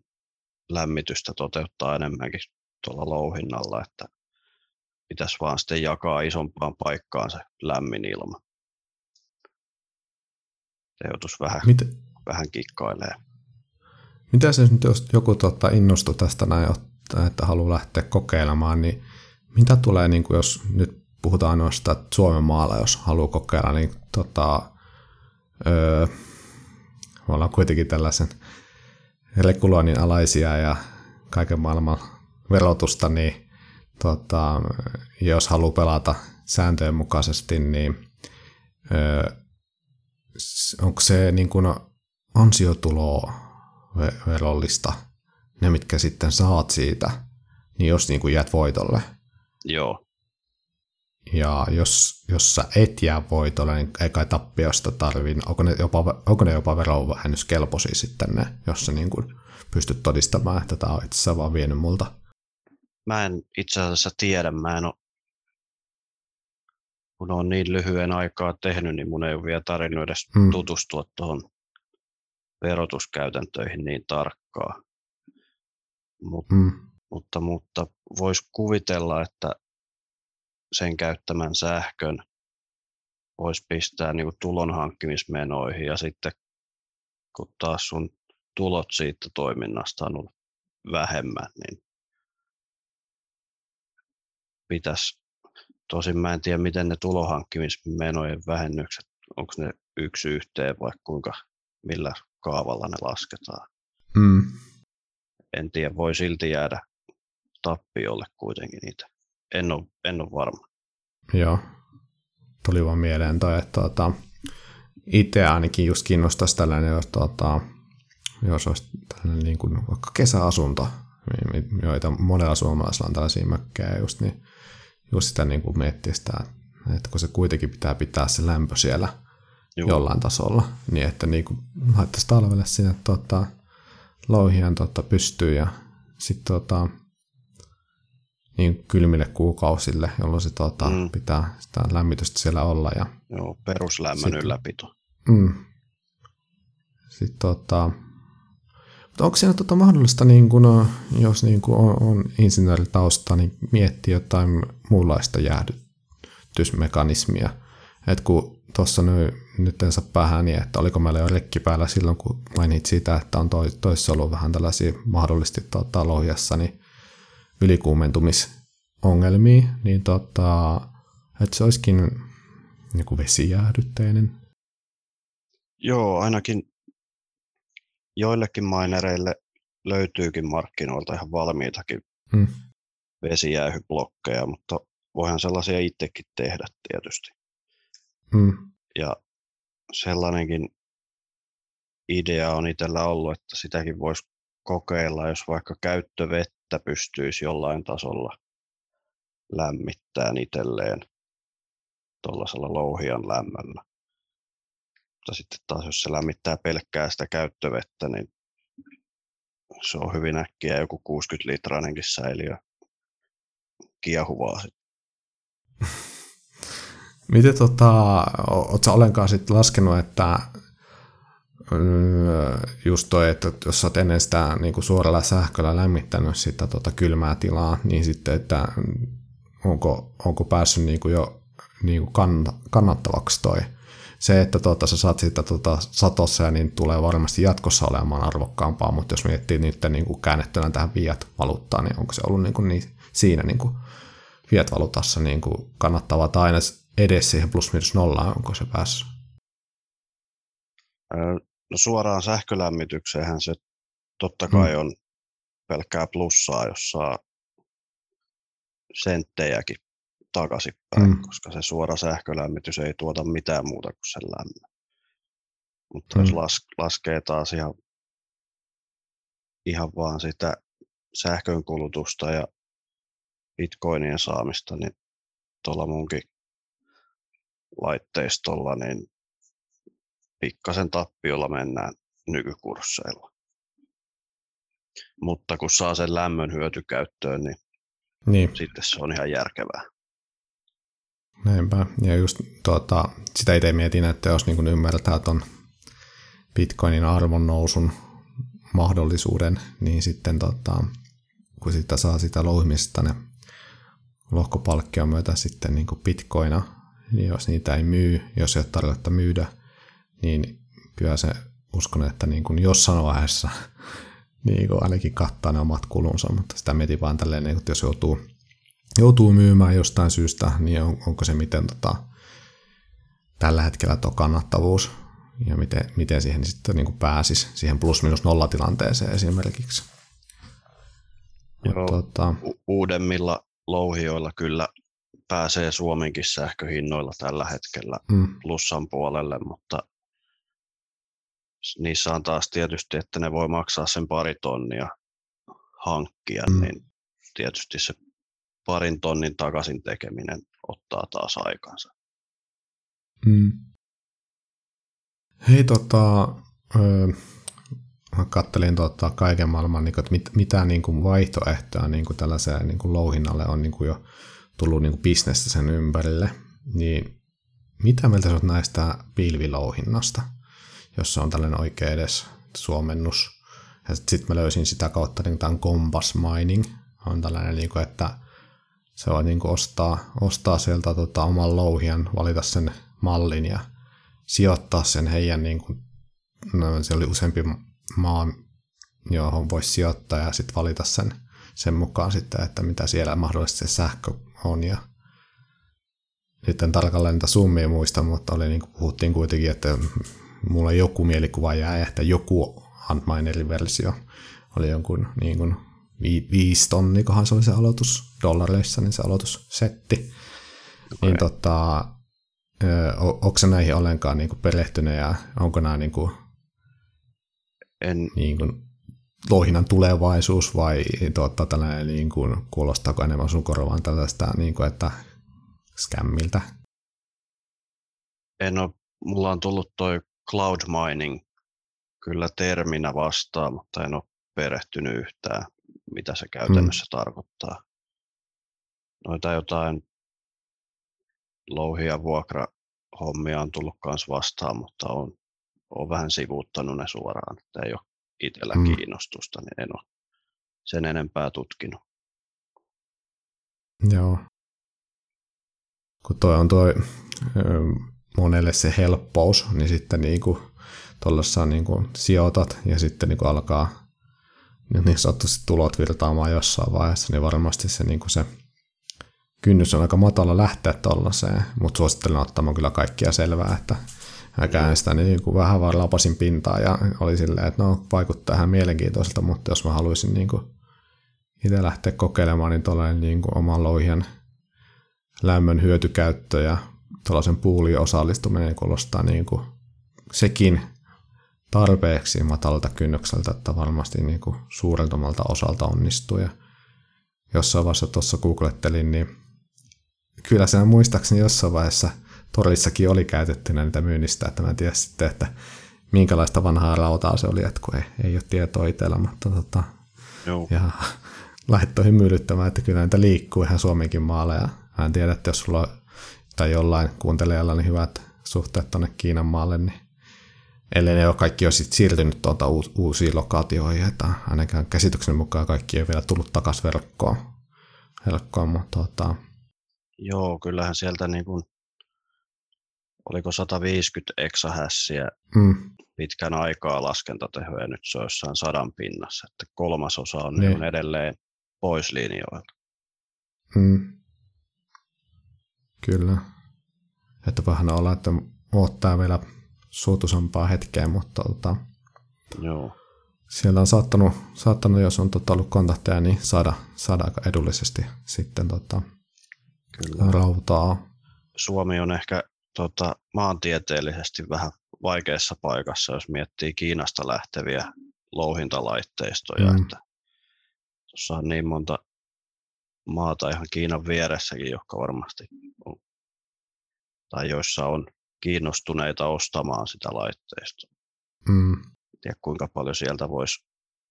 lämmitystä toteuttaa enemmänkin tuolla louhinnalla, että pitäisi vaan sitten jakaa isompaan paikkaan se lämmin ilma. Se joutuisi vähän, Mitä? vähän kikkailemaan. Mitä se nyt, jos joku tota, innostui tästä näin, että haluaa lähteä kokeilemaan, niin mitä tulee, niin kuin jos nyt puhutaan ainoastaan Suomen maalla, jos haluaa kokeilla, niin tota, öö, me ollaan kuitenkin tällaisen reguloinnin alaisia ja kaiken maailman verotusta, niin tota, jos haluaa pelata sääntöjen mukaisesti, niin öö, onko se niin kuin ansiotuloa verollista, ne mitkä sitten saat siitä, niin jos niin kuin jäät voitolle. Joo. Ja jos, jos sä et jää voitolle, niin ei kai tappiosta tarvii. Onko ne jopa, onko ne jopa verovähennyskelpoisia sitten ne, jos sä niin kuin pystyt todistamaan, että tämä on itse asiassa vaan vienyt multa? Mä en itse asiassa tiedä. Mä en ole, kun on niin lyhyen aikaa tehnyt, niin mun ei ole vielä tarvinnut edes hmm. tutustua tuohon verotuskäytäntöihin niin tarkkaan. Mut, hmm. Mutta, mutta voisi kuvitella, että sen käyttämän sähkön voisi pistää niin kuin tulonhankkimismenoihin ja sitten kun taas sun tulot siitä toiminnasta on ollut vähemmän, niin pitäisi Tosin mä en tiedä, miten ne tulohankkimismenojen vähennykset, onko ne yksi yhteen vai kuinka, millä kaavalla ne lasketaan. Mm. En tiedä, voi silti jäädä tappiolle kuitenkin niitä. En ole, en ole varma. Joo. Tuli vaan mieleen toi, että tuota, itse ainakin just kiinnostaisi tällainen, jos, tuota, jos olisi tällainen niin kuin vaikka kesäasunto, joita monella suomalaisella on tällaisia mökkejä just, niin just sitä niin kuin miettiä sitä, että kun se kuitenkin pitää pitää se lämpö siellä Joo. jollain tasolla, niin että niin kuin laittaisi talvelle sinne tuota, louhian tuota, pystyy ja sitten tuota, niin kylmille kuukausille, jolloin se tuota, Mm. pitää sitä lämmitystä siellä olla. Ja, Joo, peruslämmön Sitten- ylläpito. mm. Sitten mutta onko siinä tuota mahdollista, niin kun, jos niin kun on, on insinööritausta, niin miettiä jotain muunlaista jäähdytysmekanismia? Et kun tuossa nyt, nyt en saa päähän, niin että oliko meillä jo rekki päällä silloin, kun mainit siitä, että on toi, toissa ollut vähän tällaisia mahdollisesti tuota, lohjassa, niin ylikuumentumisongelmia, niin tota, että se olisikin joku vesijäähdytteinen. Joo, ainakin joillekin mainereille löytyykin markkinoilta ihan valmiitakin Mm. vesijäähyblokkeja, mutta voihan sellaisia itsekin tehdä tietysti. Mm. Ja sellainenkin idea on itsellä ollut, että sitäkin voisi kokeilla, jos vaikka käyttövettä pystyisi jollain tasolla lämmittämään itselleen tuollaisella louhian lämmöllä. Mutta sitten taas, jos se lämmittää pelkkää sitä käyttövettä, niin se on hyvin äkkiä joku 60-litrainenkin säiliö kiehuvaa. [LAUGHS] Miten tota, ootko ollenkaan sitten laskenut, että just toi, että jos oot ennen sitä niin kuin suoralla sähköllä lämmittänyt sitä tota kylmää tilaa, niin sitten, että onko, onko päässyt niin kuin jo niin kuin kann- kannattavaksi toi. Se, että tota, sä saat sitä tota, satossa, niin tulee varmasti jatkossa olemaan arvokkaampaa, mutta jos miettii niitä niin kuin käännettynä tähän fiat-valuuttaan, niin onko se ollut niin kuin niin, siinä niin kuin fiat-valuutassa niin kuin kannattavaa tai aina edes siihen plus minus nollaan, onko se päässyt? No suoraan sähkölämmitykseenhän se totta kai on pelkkää plussaa, jos saa senttejäkin takaisinpäin, Mm. koska se suora sähkölämmitys ei tuota mitään muuta kuin sen lämmön. Mutta jos Mm. las, laskee taas ihan, ihan vaan sitä sähkönkulutusta ja bitcoinien saamista, niin tuolla munkin laitteistolla, niin pikkasen tappiolla mennään nykykursseilla. Mutta kun saa sen lämmön hyötykäyttöön, niin Niin, sitten se on ihan järkevää. Näinpä. Ja just tuota, sitä itse mietin, että jos niin ymmärtää tuon bitcoinin arvon nousun mahdollisuuden, niin sitten tota, kun sitä saa sitä louhimista ne lohkopalkkion myötä sitten niin bitcoina, niin jos niitä ei myy, jos ei ole tarvetta myydä, niin kyllä se uskon, että niin kuin jossain vaiheessa [LAUGHS] niin kuin ainakin kattaa ne omat kulunsa, mutta sitä mietin vaan tälleen, että jos joutuu, joutuu myymään jostain syystä, niin on, onko se miten tota, tällä hetkellä tuo kannattavuus ja miten, miten siihen sitten niin kuin pääsisi siihen plus minus nolla tilanteeseen esimerkiksi. Joo. Tota, U- uudemmilla louhioilla kyllä pääsee Suomenkin sähköhinnoilla tällä hetkellä mm, plussan puolelle, mutta niissä on taas tietysti, että ne voi maksaa sen pari tonnia hankkia, mm. niin tietysti se parin tonnin takaisin tekeminen ottaa taas aikansa. Mm. Hei, tota, öö, mä kattelin tota kaiken maailman, niin että mit, mitä niin kuin vaihtoehtoja niin kuin tällaiseen niin kuin louhinnalle on niin kuin jo tullut niin kuin bisnestä sen ympärille. Niin mitä mieltä oot näistä pilvilouhinnasta, jos se on tällainen oikea edes suomennus? Sitten mä löysin sitä kautta, niin tämän Compass Mining on tällainen, niin kuin, että se voi niin ostaa, ostaa sieltä tota, oman louhian, valita sen mallin ja sijoittaa sen heidän, niin kuin, no, se oli useampi maa, johon voisi sijoittaa ja sitten valita sen, sen mukaan sitten, että mitä siellä mahdollisesti se sähkö on ja nyt en tarkalleen niitä summia muista, mutta oli, niin kuin puhuttiin kuitenkin, että mulla joku mielikuva jää, että joku Antminerin versio oli jonkun niin kuin vi, viisi tonnikohan se oli se aloitus dollareissa, niin se aloitussetti. Okay. Niin tota, onko se näihin ollenkaan niin kuin perehtynyt ja onko nämä niin kuin, En, niin kuin, tulevaisuus vai tota, tällainen, niin kuin, kuulostaako enemmän sun korvaan tällaista, niin kuin, että skämmiltä? en ole, mulla on tullut toi cloud mining kyllä terminä vastaan, mutta en ole perehtynyt yhtään, mitä se käytännössä mm. tarkoittaa. Noita jotain louhia vuokrahommia on tullut myös vastaan, mutta on, on vähän sivuuttanut ne suoraan, että ei ole itsellä Mm. mm. kiinnostusta, niin en ole sen enempää tutkinut. Joo. Kun toi on toi monelle se helppous, niin sitten niinku tuollaisessa niinku sijoitat ja sitten niinku alkaa niin sanotusti tulot virtaamaan jossain vaiheessa, niin varmasti se, niinku se kynnys on aika matala lähteä tuollaiseen, mutta suosittelen ottamaan kyllä kaikkia selvää, että mäkään sitä niin kuin vähän vaan lapasin pintaa ja oli silleen, että no vaikuttaa ihan mielenkiintoiselta, mutta jos mä haluaisin niin kuin itse lähteä kokeilemaan, niin tuollainen niin kuin oman louhien lämmön hyötykäyttö ja tuollaisen puuliin osallistuminen niin kuulostaa niin kuin sekin tarpeeksi matalalta kynnykseltä, että varmasti niin kuin suureltamalta osalta onnistuu. Ja jossain vaiheessa tuossa googlettelin, niin kyllä se muistaakseni jossain vaiheessa torissakin oli käytettynä niitä myynnistä, että mä en tiedä sitten, että minkälaista vanhaa rautaa se oli, että kun ei, ei ole tietoa itsellä, mutta tota, Joo. ja [LAUGHS] laittoi hymyilyttämään, että kyllä niitä liikkuu ihan Suomenkin maalle ja mä en tiedä, että jos sulla on, tai jollain kuuntelijalla niin hyvät suhteet tuonne Kiinan maalle, niin ellei ne ole kaikki jo sit siirtynyt tuolta uus- uusiin lokaatioihin, että ainakaan käsityksen mukaan kaikki ei vielä tullut takaisin verkkoon, verkkoon mutta tota, Joo, kyllähän sieltä niin kuin, oliko 150 exahässiä mm, pitkän aikaa laskentatehoa ja nyt se on jossain sadan pinnassa, että kolmasosa on Niin. niin. edelleen pois linjoilta. mm, kyllä. Että vähän olla, että odottaa vielä suotuisampaa hetkeä, mutta tota, Joo, siellä on saattanut, saattanut jos on tota, ollut kontakteja, niin saada, saada aika edullisesti sitten tota, kyllä. rautaa. Suomi on ehkä tota, maantieteellisesti vähän vaikeassa paikassa, jos miettii Kiinasta lähteviä louhintalaitteistoja, Mm. että tuossa on niin monta maata ihan Kiinan vieressäkin, jotka varmasti on, tai joissa on kiinnostuneita ostamaan sitä laitteistoa. Mm, tiedä kuinka paljon sieltä voisi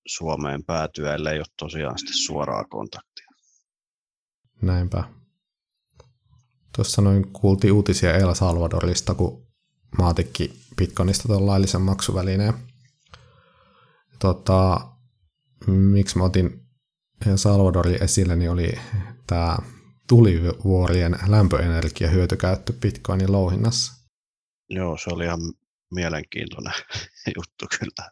Suomeen päätyä, ellei ole tosiaan sitten suoraa kontaktia. näinpä. Tuossa noin kuultiin uutisia El Salvadorista, kun maatikki Bitcoinista tuon laillisen maksuvälineen. Tota, miksi mä otin El Salvadorin esille, niin oli tämä tulivuorien lämpöenergia hyötykäyttö Bitcoinin louhinnassa. Joo, se oli ihan mielenkiintoinen [LAUGHS] juttu kyllä.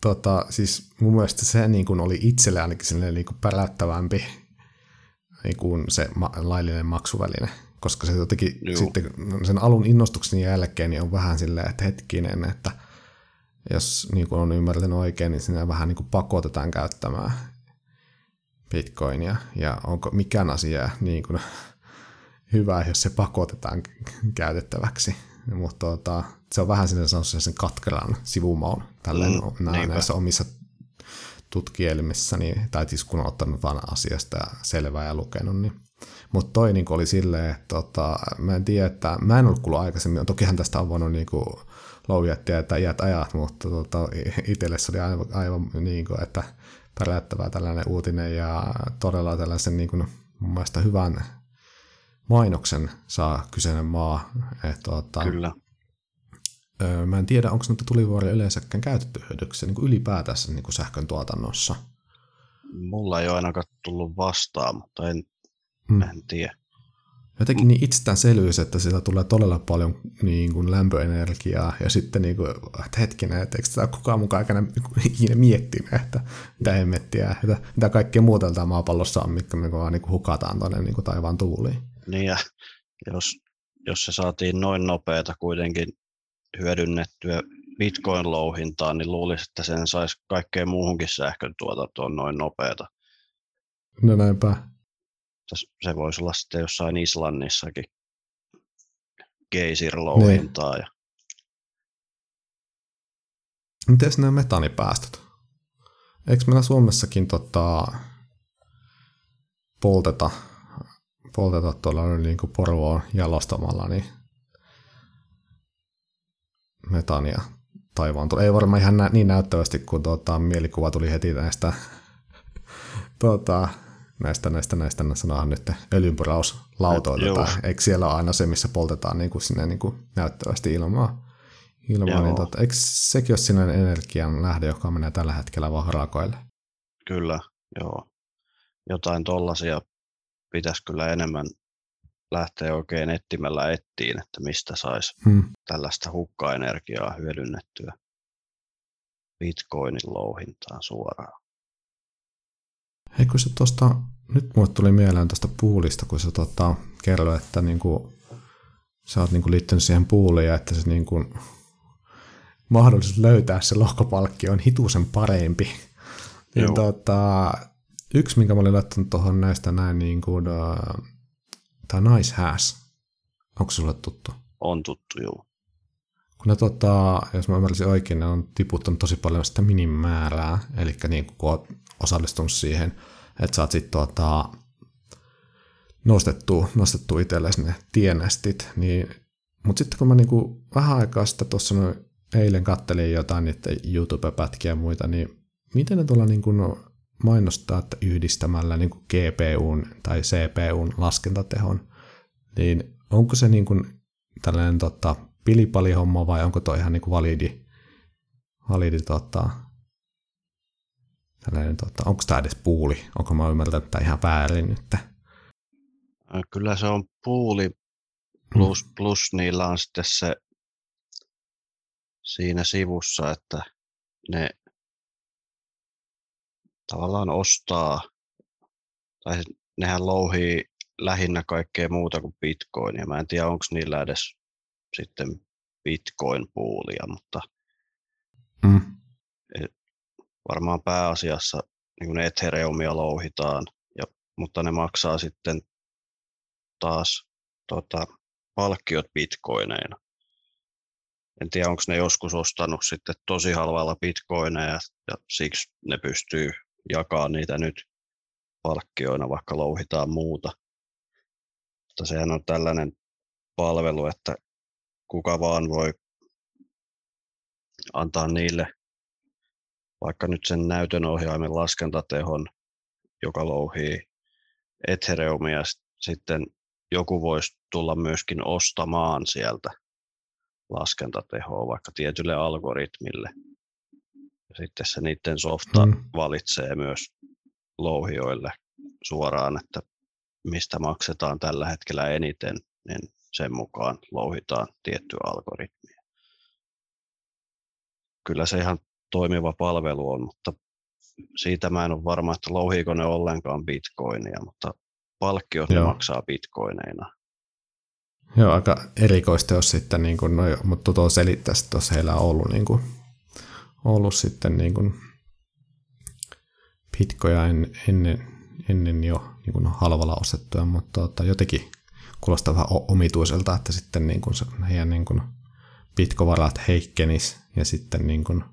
Tota, siis mun mielestä se niin kuin oli itselle ainakin niin kuin päräyttävämpi niin kuin se ma- laillinen maksuväline, koska se jotenkin Juu. sitten sen alun innostuksen jälkeen niin on vähän silleen, että hetkinen, että jos niin kuin on ymmärtänyt oikein, niin siinä vähän niin kuin pakotetaan käyttämään bitcoinia, ja onko mikään asia niin kuin hyvä, jos se pakotetaan [LAUGHS] käytettäväksi. Mutta tota, se on vähän sinne sen, sen katkeran sivumaun tälleen Mm, niinpä. näissä omissa tutkielmissä, niin, tai siis kun on ottanut vaan asiasta selvää ja lukenut, niin mutta toi niin oli silleen, että tota, mä en tiedä, että mä en ollut kuullut aikaisemmin, tokihan tästä on voinut niin louhijat tietää iät ajat, mutta tota, itselle se oli aivan, aivan niin kuin, että päräyttävää tällainen uutinen ja todella tällaisen niin kuin, mun mielestä hyvän mainoksen saa kyseinen maa. Et, tota, Kyllä. öö, mä en tiedä, onko näitä tulivuoria yleensäkään käytetty hyödyksi niin ylipäätänsä niin kuin sähkön tuotannossa. Mulla ei ole ainakaan tullut vastaan, mutta en, Mm. en tiedä. Jotenkin niin itsestäänselvyys, että sillä tulee todella paljon niin kuin lämpöenergiaa ja sitten niin kuin, että hetkinen, että eikö tätä kukaan mukaan aikana ikinä miettinyt, että mitä hemmettiä, että mitä kaikkea muuta tältä maapallossa on, mitkä me vaan niin kuin hukataan tuonne niin kuin taivaan tuuliin. Niin ja jos, jos se saatiin noin nopeata kuitenkin hyödynnettyä Bitcoin-louhintaan, niin luulisi, että sen saisi kaikkeen muuhunkin sähkön tuotantoon noin nopeata. No näinpä. Se voisi olla sitten jossain Islannissakin geysir-louhintaa. Ja... Miten nämä metanipäästöt? Eikö meillä Suomessakin tota, polteta, polteta tuolla niin kuin Porvoon jalostamalla niin metania taivaan Ei varmaan ihan nä- niin näyttävästi, kun tuota, mielikuva tuli heti näistä, [LAUGHS] tuota, näistä, näistä, näistä sanotaan nyt öljynporauslautoilta. Eikö siellä ole aina se, missä poltetaan niin kuin sinne niin kuin näyttävästi ilmaa? ilmaa niin tuota, eikö sekin ole sellainen energian lähde, joka menee tällä hetkellä vaan rakoille? Kyllä, joo. Jotain tollasia pitäisi kyllä enemmän lähteä oikein etsimällä ettiin, että mistä saisi hmm. tällaista hukkaenergiaa hyödynnettyä bitcoinin louhintaan suoraan. Hei, kun se tosta, nyt mulle tuli mieleen tuosta puulista, kun sä tota, kerroit, että niinku, sä oot niinku liittynyt siihen puuliin ja että se niinku, mahdollisuus löytää se lohkopalkki on hitusen parempi. niin tota, yksi, minkä mä olin laittanut tuohon näistä näin niin kuin, uh, tämä Nice Has. Onko sulle tuttu? On tuttu, joo. Kun ne, tota, jos mä ymmärsin oikein, ne on tiputtanut tosi paljon sitä minimäärää, eli niin kun olet osallistunut siihen, että saat sitten tota, nostettu, nostettu itsellesi ne tienestit, niin, mutta sitten kun mä niinku vähän aikaa sitten tuossa eilen kattelin jotain niiden YouTube-pätkiä ja muita, niin miten ne tuolla niin kuin mainostaa, että yhdistämällä niin kuin GPUn tai CPUn laskentatehon, niin onko se niin kuin tällainen tota, pilipalihomma vai onko toi ihan niin kuin validi, validi tota, tällainen, tota, onko tämä edes puuli? Onko mä ymmärtänyt tämä ihan väärin nyt? Kyllä se on puuli, plus, hmm. plus niillä on sitten se siinä sivussa, että ne tavallaan ostaa, tai nehän louhii lähinnä kaikkea muuta kuin bitcoinia. Mä en tiedä, onko niillä edes sitten bitcoin-puulia, mutta mm. varmaan pääasiassa niin Ethereumia louhitaan, ja, mutta ne maksaa sitten taas tota, palkkiot bitcoineina. En tiedä, onko ne joskus ostanut sitten tosi halvalla bitcoineja ja siksi ne pystyy jakaa niitä nyt palkkioina, vaikka louhitaan muuta. Mutta sehän on tällainen palvelu, että kuka vaan voi antaa niille vaikka nyt sen näytön ohjaimen laskentatehon, joka louhii Ethereumia, sitten joku voisi tulla myöskin ostamaan sieltä laskentatehoa vaikka tietylle algoritmille. Ja sitten se niiden softa mm. valitsee myös louhioille suoraan, että mistä maksetaan tällä hetkellä eniten, niin sen mukaan louhitaan tiettyä algoritmia. Kyllä se ihan toimiva palvelu on, mutta siitä mä en ole varma, että louhiiko ne ollenkaan bitcoinia, mutta palkkiot Joo. maksaa bitcoineina. Joo, aika erikoista, jos sitten, niin kuin, no, mutta tuo selittäisi, että jos heillä on ollut, niin kuin, ollut sitten niin kuin, pitkoja en, ennen, ennen jo niin kuin halvalla ostettuja, mutta tota, jotenkin kuulostaa vähän omituiselta, että sitten niin kuin se, heidän niin kuin, pitkovarat heikkenis ja sitten niin kuin,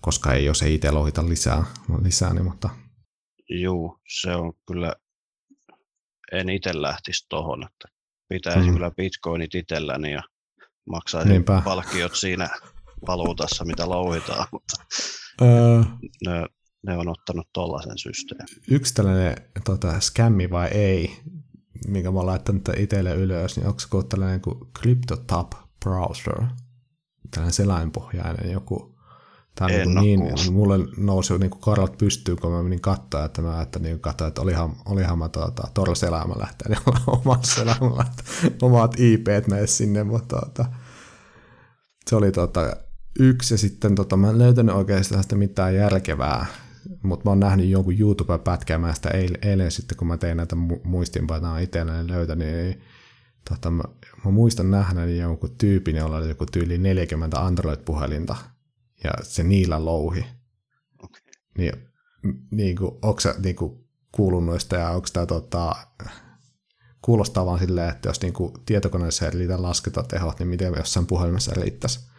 koska ei jos ei itse lohita lisää, lisää niin, mutta Joo, se on kyllä en itse lähtisi tuohon, että pitäisi mm. kyllä bitcoinit itselläni ja maksaisi Niinpä. palkkiot siinä valuutassa, mitä louhitaan, [LAUGHS] mutta öö, ne, ne on ottanut tuollaisen systeemin. Yksi tällainen tota, skämmi vai ei, minkä mä oon laittanut itselle ylös, niin onko se tällainen kuin CryptoTab Browser, tällainen selainpohjainen joku. Tämä on niin, niin, mulle nousi niin kuin karvat pystyyn, kun mä menin katsoa, että mä että niin katsoin, että olihan, olihan mä tuota, Torres elämä lähteä, niin [LAUGHS] omassa elämällä, omat IP mene sinne, mutta tuota, se oli tuota, yksi, ja sitten tuota, mä en löytänyt oikeastaan sitä mitään järkevää mutta mä oon nähnyt jonkun YouTube-pätkää, mä sitä eilen, eilen sitten, kun mä tein näitä mu- muistinpanoja itselleen löytä, niin tota, mä, mä, muistan nähneeni jonkun tyypin, jolla oli joku tyyli 40 Android-puhelinta, ja se niillä louhi. Okei. Niin, niin kuin, onko sä niin kuin, kuullut noista, ja onko tämä tota, kuulostaa vaan silleen, että jos niin kuin, tietokoneessa ei riitä laskentatehot, niin miten jossain puhelimessa riittäisi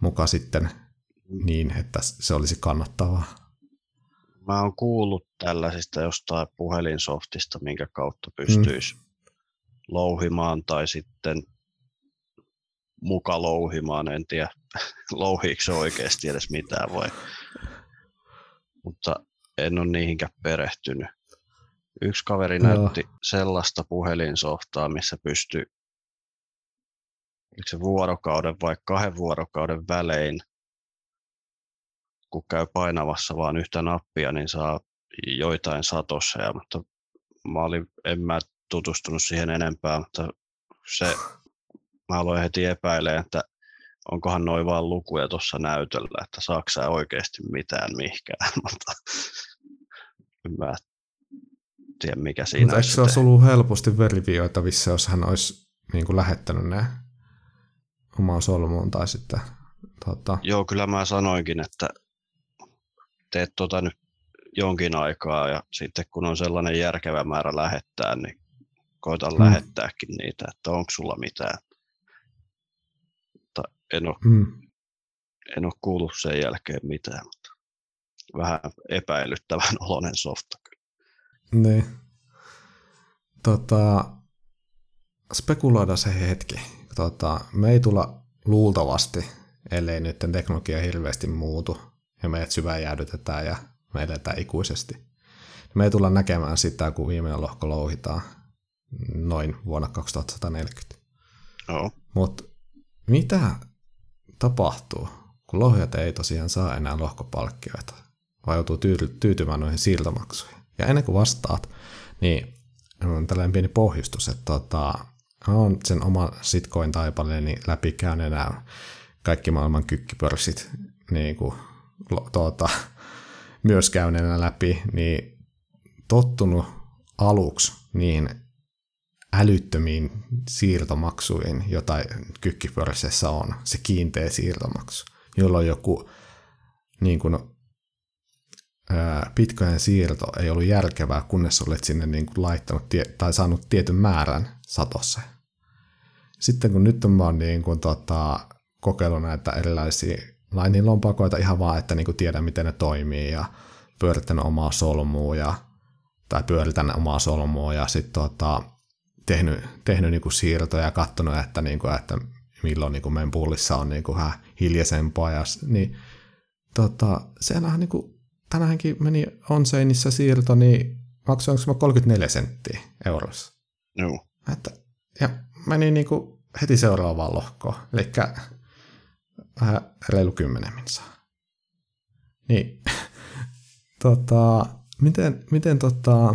mukaan sitten niin, että se olisi kannattavaa. Mä oon kuullut tällaisista jostain puhelinsoftista, minkä kautta pystyisi mm. louhimaan tai sitten muka louhimaan, en tiedä [LAUGHS] louhiiko se oikeasti edes mitään vai. Mutta en ole niihinkään perehtynyt. Yksi kaveri Joo. näytti sellaista puhelinsoftaa, missä pystyy oliko se vuorokauden vai kahden vuorokauden välein, kun käy painavassa vaan yhtä nappia, niin saa joitain satoseja, mutta mä olin, en mä tutustunut siihen enempää, mutta se, mä aloin heti epäilemään, että onkohan noin vaan lukuja tuossa näytöllä, että saako sä oikeasti mitään mihkään, [LAUGHS] mutta en mä tiedä mikä siinä Mutta eikö se olisi ollut helposti verifioitavissa, jos hän olisi niin kuin lähettänyt ne omaan solmuun tai sitten tota, Joo, kyllä mä sanoinkin, että teet tota nyt jonkin aikaa ja sitten kun on sellainen järkevä määrä lähettää, niin koita Mm. mm. lähettääkin niitä, että onko sulla mitään. Mutta en ole, mm, en ole kuullut sen jälkeen mitään, mutta vähän epäilyttävän [LAUGHS] oloinen softa. kyllä. niin. Tota, spekuloida se hetki. Tota, me ei tulla luultavasti, ellei nyt teknologia hirveästi muutu ja meidät syvään jäädytetään ja me eletään ikuisesti. Me ei tulla näkemään sitä, kun viimeinen lohko louhitaan noin vuonna 2140. Joo, Mutta mitä tapahtuu, kun lohjat ei tosiaan saa enää lohkopalkkioita, vaan joutuu tyy- tyytymään noihin siirtomaksuihin? Ja ennen kuin vastaat, niin on tällainen pieni pohjustus, että tota, on sen oman sitcoin taipaleeni käyneenä kaikki maailman kykkipörssit niin kuin, tuota, [LAUGHS] myös käyneenä läpi, niin tottunut aluksi niin älyttömiin siirtomaksuihin, jota kykkipörssissä on, se kiinteä siirtomaksu, jolloin joku niin kuin, Bitcoin siirto ei ollut järkevää, kunnes olet sinne niin kuin laittanut tai saanut tietyn määrän satossa. Sitten kun nyt on vaan niin kuin, tota, kokeillut näitä erilaisia lainin lompakoita ihan vaan, että niin kuin tiedän miten ne toimii ja pyörittänyt omaa solmua ja, tai pyöritän omaa solmua ja sitten tota, tehnyt, tehnyt niinku siirtoja ja katsonut, että, niinku, että milloin niinku meidän pullissa on niinku vähän hiljaisempaa. Ja, niin, tota, sehän niinku, tänäänkin meni Onseinissa siirto, niin maksoinko mä 34 senttiä eurossa. joo. Että, ja meni niinku heti seuraavaan lohkoon, eli vähän reilu 10 minsaa. Niin, [LAUGHS] tota, miten, miten tota,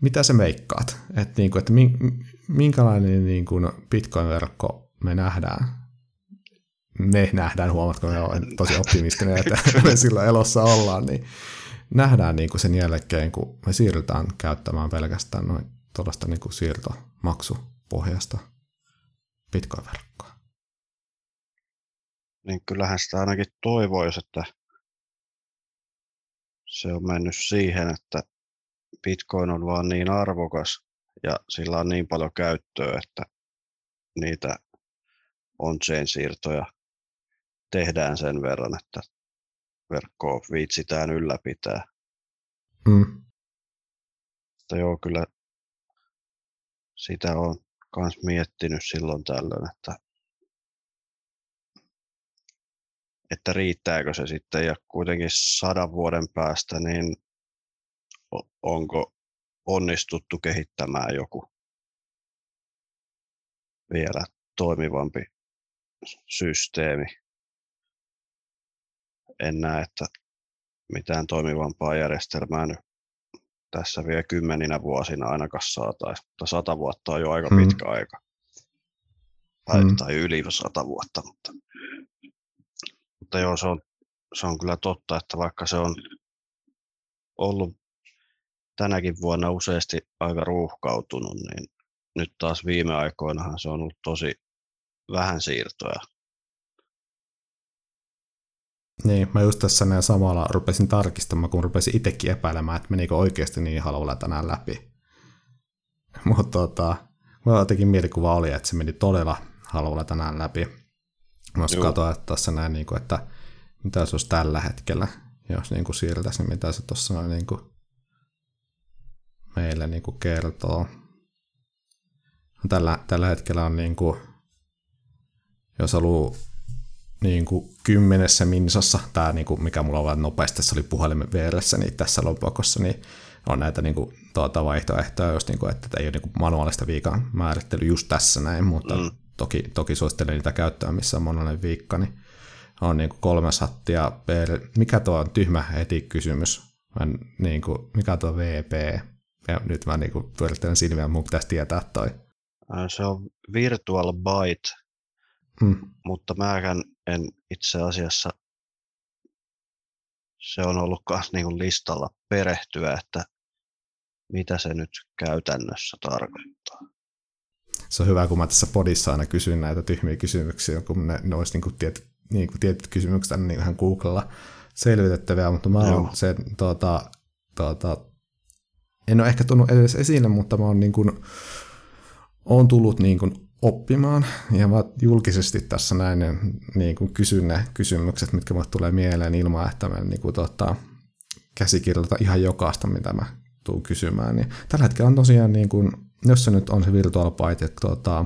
mitä sä meikkaat? Et niinku, että min- minkälainen niinku Bitcoin-verkko me nähdään? Me nähdään, huomatko, me olen tosi optimistinen, että [LAUGHS] me sillä elossa ollaan, niin nähdään niinku sen jälkeen, kun me siirrytään käyttämään pelkästään noin tuollaista niinku siirtomaksupohjasta Bitcoin-verkkoa. Niin kyllähän sitä ainakin toivoisi, että se on mennyt siihen, että Bitcoin on vaan niin arvokas ja sillä on niin paljon käyttöä, että niitä on-chain siirtoja tehdään sen verran, että verkkoa viitsitään ylläpitää. Mm. Mutta joo, kyllä sitä on myös miettinyt silloin tällöin, että, että riittääkö se sitten ja kuitenkin sadan vuoden päästä, niin onko onnistuttu kehittämään joku vielä toimivampi systeemi. En näe, että mitään toimivampaa järjestelmää nyt tässä vielä kymmeninä vuosina ainakaan saataisiin, mutta sata vuotta on jo aika Mm. pitkä aika. Tai, Mm. tai yli sata vuotta, mutta, mutta joo, se on se on kyllä totta, että vaikka se on ollut tänäkin vuonna useasti aika ruuhkautunut, niin nyt taas viime aikoinahan se on ollut tosi vähän siirtoja. Niin, mä just tässä näin samalla rupesin tarkistamaan, kun rupesin itsekin epäilemään, että menikö oikeasti niin halvalla tänään läpi. [LAUGHS] Mutta tota, mulla jotenkin mielikuva oli, että se meni todella halvalla tänään läpi. Mä katsoa että tässä näin, niin kuin, että mitä se olisi tällä hetkellä, jos niin kuin siirtäisi, mitä se tuossa niin kuin meille niin kuin kertoo. Tällä, tällä hetkellä on niin kuin, jos haluaa niin kuin kymmenessä minsassa, tämä niin kuin, mikä mulla on nopeasti, tässä oli puhelimen vieressä, niin tässä lompakossa, niin on näitä niin kuin, tuota vaihtoehtoja, jos, niin kuin, että ei ole niin kuin manuaalista viikan määrittely just tässä näin, mutta Mm. toki, toki suosittelen niitä käyttöä, missä on manuaalinen viikka, niin on niin kuin kolme sattia per, mikä tuo on tyhmä heti kysymys, mä, niin kuin, mikä tuo VP, ja nyt mä niin kuin, pyörittelen silmiä, mun pitäisi tietää toi. Ää, Se on Virtual Byte, Mm. mutta mäkään en itse asiassa, se on ollut myös niin listalla perehtyä, että mitä se nyt käytännössä tarkoittaa. se on hyvä, kun mä tässä podissa aina kysyn näitä tyhmiä kysymyksiä, kun ne, ne olisi niin kuin tiet, niin kuin tietyt kysymykset niin ihan Googlella selvitettäviä, mutta mä oon se, tuota, tuota, en ole ehkä tullut edes esille, mutta mä oon niin kuin, oon tullut niin kuin oppimaan, ja mä julkisesti tässä näin niin kuin kysyn ne kysymykset, mitkä mulle tulee mieleen ilman, että mä niin kuin, tuota, käsikirjoita ihan jokaista, mitä mä tuun kysymään. Niin tällä hetkellä on tosiaan, niin kuin, jos se nyt on se virtual byte, että tuota,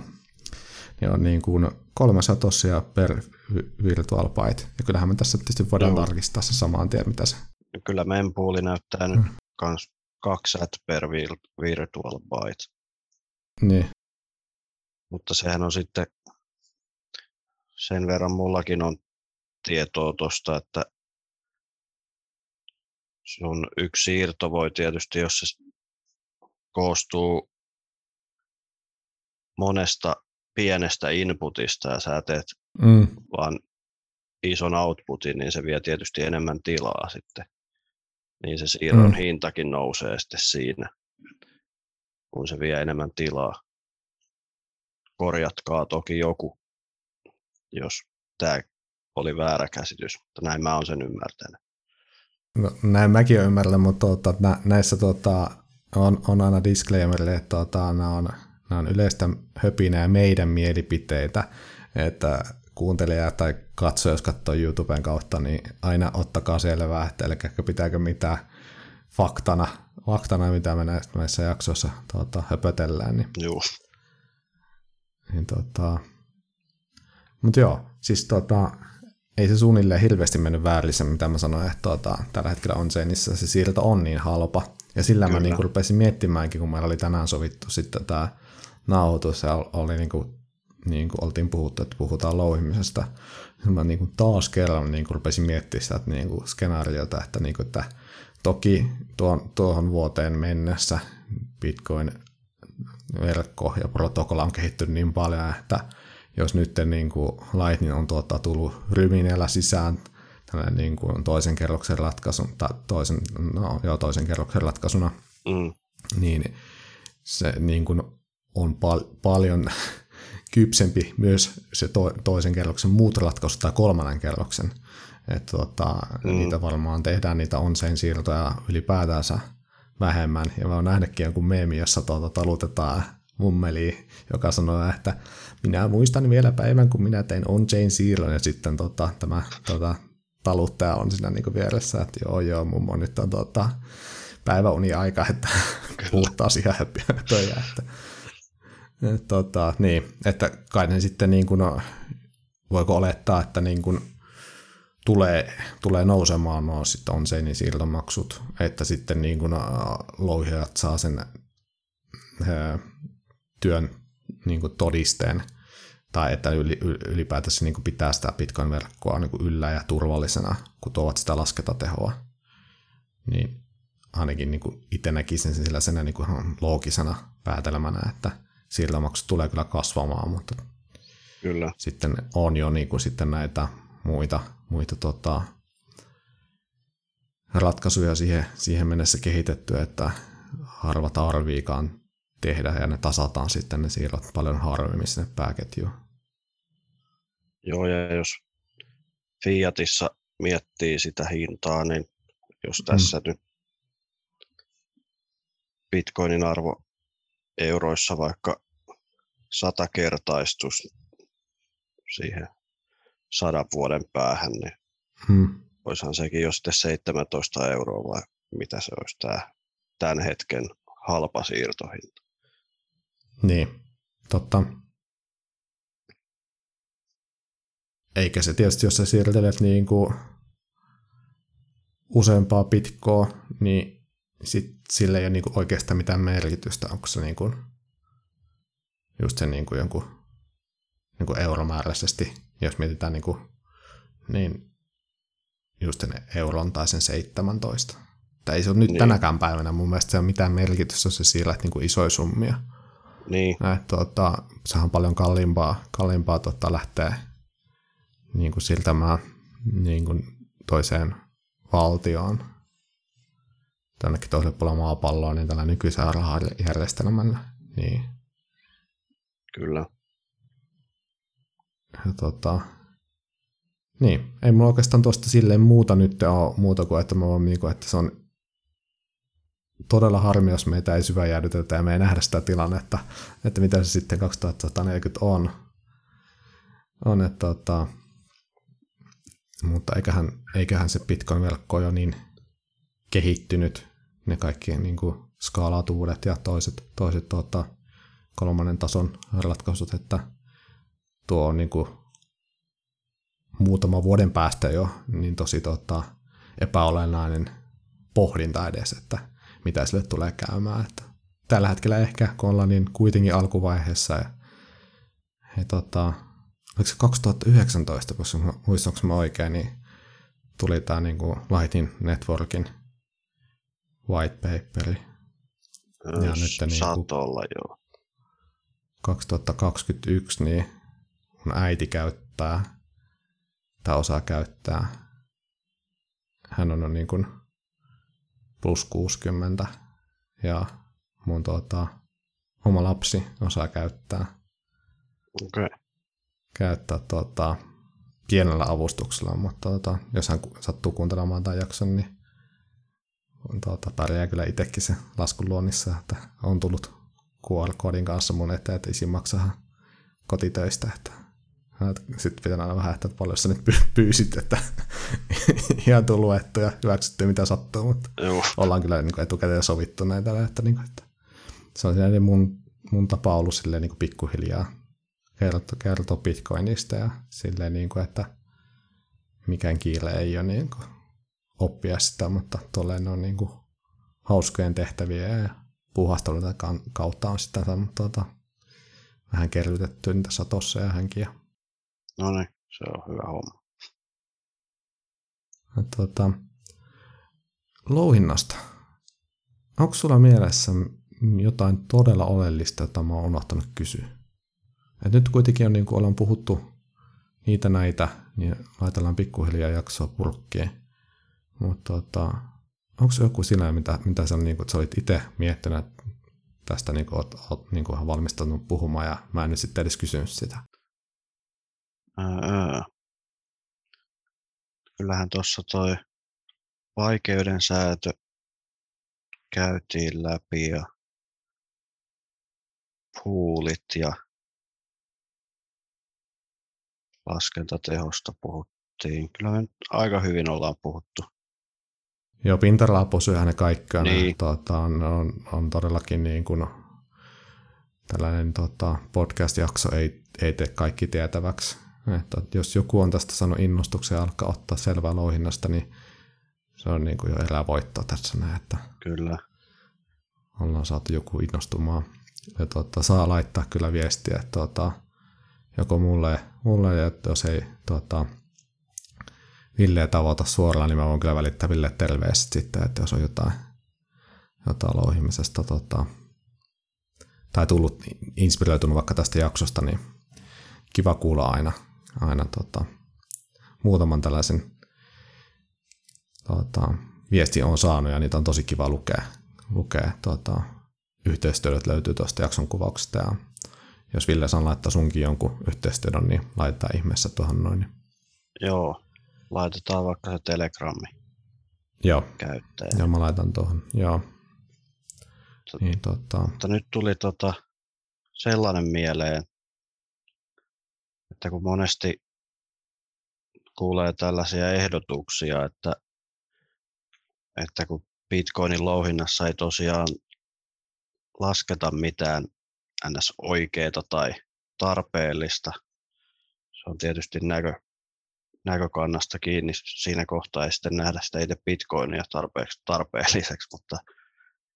niin on niin kuin kolme satosia per vi- virtual byte. Ja kyllähän me tässä tietysti voidaan Joo. tarkistaa se saman tien, mitä se... Kyllä mempooli näyttää nyt kans kaksi per vir- Virtual Byte, Niin, mutta sehän on sitten sen verran mullakin on tietoa tuosta, että sun yksi siirto voi tietysti, jos se koostuu monesta pienestä inputista ja sä teet mm, vaan ison outputin, niin se vie tietysti enemmän tilaa sitten. Niin se siirron Mm. hintakin nousee sitten siinä, kun se vie enemmän tilaa. Korjatkaa toki joku, jos tämä oli väärä käsitys, mutta näin mä oon sen ymmärtänyt. no, näin mäkin olen ymmärtänyt, mutta tuota, nä, näissä tuota, on, on aina disclaimerille, että tuota, nämä, on, nämä on yleistä höpinää ja meidän mielipiteitä, että kuuntelija tai katsoja, jos katsoo YouTuben kautta, niin aina ottakaa selvää, että eli pitääkö mitään faktana, faktana mitä me näissä, jaksoissa tuota, höpötellään, niin Juu, niin tota, mutta joo, siis tota, ei se suunnilleen hirveästi mennyt väärin se, mitä mä sanoin, että tota, tällä hetkellä on se, niissä se siirto on niin halpa. Ja sillä Kyllä. mä niin rupesin miettimäänkin, kun meillä oli tänään sovittu sitten tämä nauhoitus ja oli niin kuin, niin kuin oltiin puhuttu, että puhutaan louhimisesta. Mä niin kuin taas kerran niin kuin rupesin miettimään sitä että niin kuin skenaariota, että, niin kuin, että toki tuon, tuohon vuoteen mennessä Bitcoin verkko ja protokolla on kehittynyt niin paljon, että jos nyt niin kuin Lightning on tuota, tullut ryminellä sisään tällainen niin kuin toisen kerroksen ratkaisun, tai toisen, no, joo, toisen kerroksen ratkaisuna, mm, niin se niin kuin on pal- paljon kypsempi myös se to- toisen kerroksen muut ratkaisut tai kolmannen kerroksen. Että tota, Mm. niitä varmaan tehdään niitä on-chain siirtoja ylipäätänsä vähemmän. Ja mä oon nähnytkin jonkun meemi, jossa tuota, talutetaan mummeli, joka sanoo, että minä muistan vielä päivän, kun minä tein on-chain siirron, ja sitten tota, tämä tota, taluttaja on siinä niin vieressä, että joo, joo, mummo, nyt on tota, päiväuni aika, että puhuttaa siihen höpöjä. Että, et, tota, niin, että kai ne sitten niin kuin, no, voiko olettaa, että niin kuin tulee, tulee nousemaan nuo sitten on se niin siirtomaksut, että sitten niin kuin, louhijat saa sen ää, työn niin kuin todisteen, tai että yli, ylipäätänsä niin pitää sitä Bitcoin-verkkoa niin kuin yllä ja turvallisena, kun tuovat sitä laskentatehoa. Niin ainakin niin itse näkisin sen sellaisena niin ihan loogisena päätelmänä, että siirtomaksut tulee kyllä kasvamaan, mutta kyllä. sitten on jo niin kuin sitten näitä muita, muita tota, ratkaisuja siihen, siihen mennessä kehitetty, että harva tarviikaan tehdä ja ne tasataan sitten ne siirrot paljon harvemmin sinne pääketjuun. Joo, ja jos Fiatissa miettii sitä hintaa, niin jos tässä mm. nyt bitcoinin arvo euroissa vaikka sata kertaistus siihen sadan vuoden päähän, niin Hmm. olisihan sekin jo sitten 17 euroa vai mitä se olisi tämä tämän hetken halpa siirtohinta. Niin, totta. Eikä se tietysti, jos sä siirtelet niin kuin useampaa pitkoa, niin sit sille ei ole niin kuin oikeastaan mitään merkitystä. Onko se niin kuin just se niin kuin jonkun niin kuin euromääräisesti, jos mietitään niin, kuin, niin just sen euron tai sen 17. Tai ei se ole nyt niin. tänäkään päivänä mun mielestä se on mitään merkitystä, jos se siirrät niin kuin isoja summia. Niin, Et, tota, sehän on paljon kalliimpaa, kalliimpaa tota, lähteä niin kuin siirtämään niin kuin toiseen valtioon tännekin toiselle puolelle maapalloa, niin tällä nykyisellä rahajärjestelmällä. Niin, kyllä. Tota, niin, ei mulla oikeastaan tuosta silleen muuta nyt ole muuta kuin, että mä vaan niin kuin, että se on todella harmi, jos meitä ei syväjäädytetä ja me ei nähdä sitä tilannetta, että mitä se sitten 2140 on. on että, tota, mutta eiköhän, eiköhän se Bitcoin-verkko jo niin kehittynyt, ne kaikki niin kuin skaalautuvuudet ja toiset, toiset tota, kolmannen tason ratkaisut, että tuo on niin kuin muutaman vuoden päästä jo niin tosi tota, epäolennainen pohdinta edes, että mitä sille tulee käymään. Että tällä hetkellä ehkä, kun ollaan niin kuitenkin alkuvaiheessa ja, ja tota, oliko se 2019, koska mä- muistanko mä oikein, niin tuli tämä niin kuin Lightning Networkin white paperi Ja nyt S- niin Saattoi kuin- olla joo. 2021, niin mun äiti käyttää tai osaa käyttää. Hän on niin kuin plus 60 ja mun tuota, oma lapsi osaa käyttää. Okay. käyttää tuota, pienellä avustuksella, mutta tuota, jos hän sattuu kuuntelemaan tämän jakson, niin on tuota, pärjää kyllä itsekin se laskun luonnissa, että on tullut QR-koodin kanssa mun eteen, että isi maksaa kotitöistä, että sitten pitää aina vähän, että paljon sä nyt py- pyysit, että [LAUGHS] ihan tuu luettu ja hyväksytty mitä sattuu, mutta Joo, ollaan kyllä niin kuin etukäteen sovittu näitä, että, niin kuin, että se on sellainen mun, mun tapa ollut silleen niin kuin pikkuhiljaa kertoa, kertoa Bitcoinista ja silleen, niin kuin, että mikään kiire ei ole niin kuin oppia sitä, mutta tolleen on niin kuin hauskojen tehtäviä ja puuhasteluita kan- kautta on sitten saanut tuota, vähän kerrytetty niitä satossa ja hänkin. Ja, no niin, se on hyvä homma. ja tuota, louhinnasta. Onko sulla mielessä jotain todella oleellista, jota mä oon unohtanut kysyä? Et nyt kuitenkin on, niin kuin ollaan puhuttu niitä näitä, niin laitellaan pikkuhiljaa jaksoa purkkiin. Mutta tota, onko joku sinä, mitä, mitä sä, niin kuin, sä olit itse miettinyt että tästä, niin kuin, oot, oot niin kuin, ihan valmistautunut puhumaan, ja mä en nyt sitten edes kysynyt sitä. Kyllähän tuossa toi vaikeuden säätö käytiin läpi ja puulit ja laskentatehosta puhuttiin. Kyllä me nyt aika hyvin ollaan puhuttu. Joo, pintaralla posyyhän ne kaikki on, Niin. tota, on, on, on, todellakin niin kuin, tällainen tota, podcast-jakso ei, ei tee kaikki tietäväksi. Että jos joku on tästä saanut innostuksen ja alkaa ottaa selvää louhinnasta, niin se on niin kuin jo erävoitto tässä näin, että Kyllä. ollaan saatu joku innostumaan. Ja tota, saa laittaa kyllä viestiä, että tota, joko mulle, mulle että jos ei tota, Villeä tavoita suoraan, niin mä voin kyllä välittää Ville terveiset sitten, että jos on jotain, jotain louhimisesta tota, tai tullut inspiroitunut vaikka tästä jaksosta, niin kiva kuulla aina, aina tota, muutaman tällaisen tota, viesti on saanut ja niitä on tosi kiva lukea. lukea tota, yhteistyöt löytyy tuosta jakson kuvauksesta ja jos Ville saa laittaa sunkin jonkun yhteistyön, niin laitetaan ihmeessä tuohon noin. Joo, laitetaan vaikka se telegrammi Joo, käyttäjä. joo mä laitan tuohon. Joo. Tot- Niin, tota, Mutta nyt tuli tota sellainen mieleen, että kun monesti kuulee tällaisia ehdotuksia, että, että kun Bitcoinin louhinnassa ei tosiaan lasketa mitään ns. oikeaa tai tarpeellista, se on tietysti näkö, näkökannasta kiinni. Siinä kohtaa ei sitten nähdä sitä itse Bitcoinia tarpeeksi tarpeelliseksi, mutta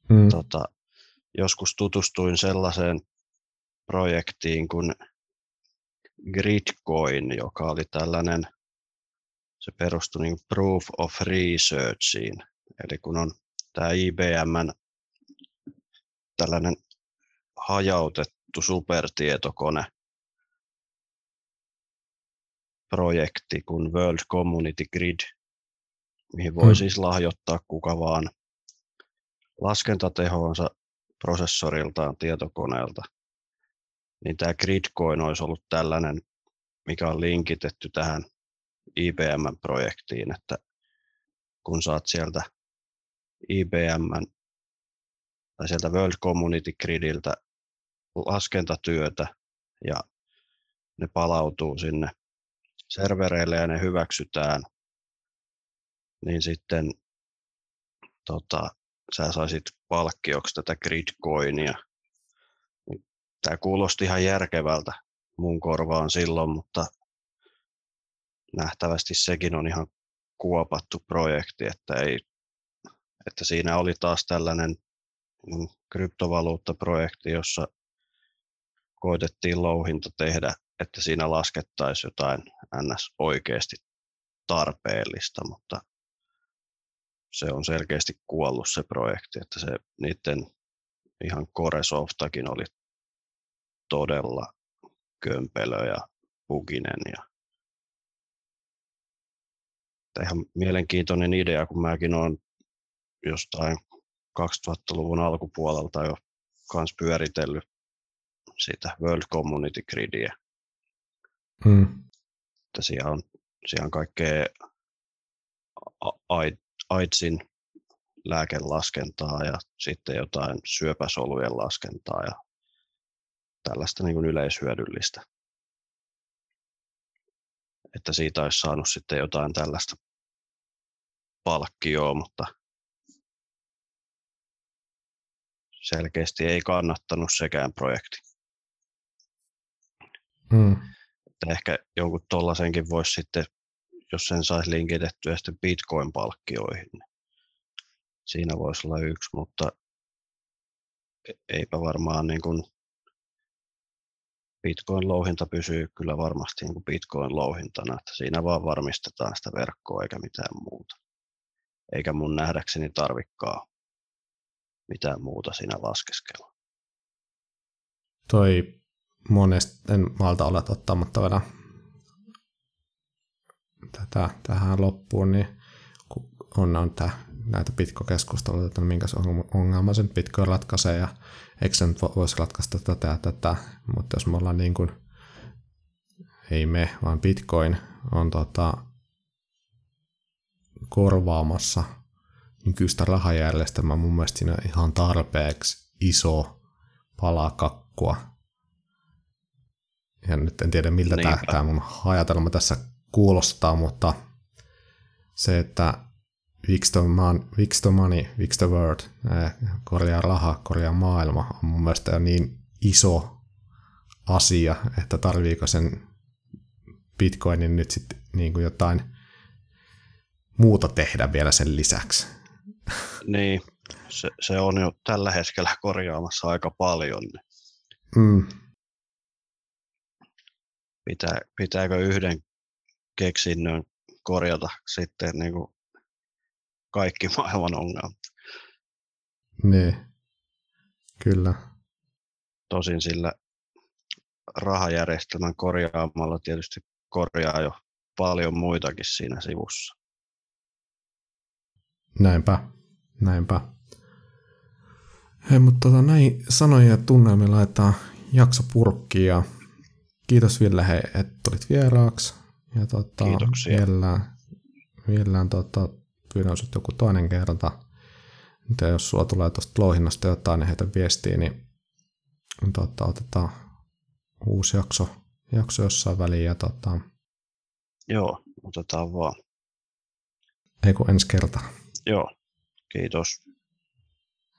mm, tota, joskus tutustuin sellaiseen projektiin kuin Gridcoin, joka oli tällainen, se perustui niin proof of researchiin. Eli kun on tämä IBMn tällainen hajautettu supertietokone projekti kuin World Community Grid, mihin voi Hmm. siis lahjoittaa kuka vaan laskentatehonsa prosessoriltaan tietokoneelta, niin tämä Gridcoin olisi ollut tällainen, mikä on linkitetty tähän IBM-projektiin, että kun saat sieltä IBM tai sieltä World Community Gridiltä laskentatyötä ja ne palautuu sinne servereille ja ne hyväksytään, niin sitten tota, sä saisit palkkioksi tätä gridcoinia. Tämä kuulosti ihan järkevältä mun korvaan silloin, mutta nähtävästi sekin on ihan kuopattu projekti, että, ei, että siinä oli taas tällainen mm, kryptovaluuttaprojekti, jossa koitettiin louhinta tehdä, että siinä laskettaisiin jotain ns. oikeasti tarpeellista, mutta se on selkeästi kuollut se projekti, että se niiden ihan Core-softakin oli todella kömpelö ja buginen. Ja Tämä ihan mielenkiintoinen idea, kun mäkin olen jostain 2000-luvun alkupuolelta jo kans pyöritellyt sitä World Community Gridia. mm, Että siellä on, siellä on kaikkea AIDSin lääkelaskentaa ja sitten jotain syöpäsolujen laskentaa ja tällaista niin kuin yleishyödyllistä. Että siitä olisi saanut sitten jotain tällaista palkkioa, mutta selkeästi ei kannattanut sekään projekti. mm, Että ehkä jonkun tollasenkin voisi sitten, jos sen saisi linkitettyä sitten Bitcoin-palkkioihin, niin siinä voisi olla yksi, mutta e- eipä varmaan niin kuin Bitcoin-louhinta pysyy kyllä varmasti niin kuin Bitcoin-louhintana, että siinä vaan varmistetaan sitä verkkoa eikä mitään muuta. Eikä mun nähdäkseni tarvikkaa mitään muuta siinä laskeskella. toi monesti, en malta olla ottamatta vielä tätä tähän loppuun, niin kun on, on tää, näitä Bitcoin-keskusteluita, että minkä se ongelma sen Bitcoin ratkaisee ja eikö se nyt vo- voisi ratkaista tätä ja tätä, mutta jos me ollaan niin kuin, ei me, vaan Bitcoin on tota, korvaamassa nykyistä rahajärjestelmää mun mielestä siinä ihan tarpeeksi iso pala kakkua. Ja nyt en tiedä miltä tämä mun ajatelma tässä kuulostaa, mutta se, että fix the, money, fix the world, ää, korjaa raha, korjaa maailma, on mun mielestä niin iso asia, että tarviiko sen bitcoinin nyt sitten niin kuin jotain muuta tehdä vielä sen lisäksi. Niin, se, se on jo tällä hetkellä korjaamassa aika paljon. niin Mm, Pitää, pitääkö yhden keksinnön korjata sitten niin kuin kaikki [LAUGHS] maailman ongelmat. niin, kyllä. Tosin sillä rahajärjestelmän korjaamalla tietysti korjaa jo paljon muitakin siinä sivussa. Näinpä, näinpä. Hei, mutta tota, näin sanoja ja tunnelmia laitetaan jakso purkkiin ja kiitos Ville, hei, että tulit vieraaksi. Ja tota, Kiitoksia. Mielellään, mielellään tota, pyydän sut joku toinen kerta. Ja jos sulla tulee tuosta louhinnasta jotain, niin heitä viestiä, niin tota, otetaan uusi jakso, jakso jossain väliin. Ja tota, Joo, otetaan vaan. ei kun ensi kerta. Joo, kiitos.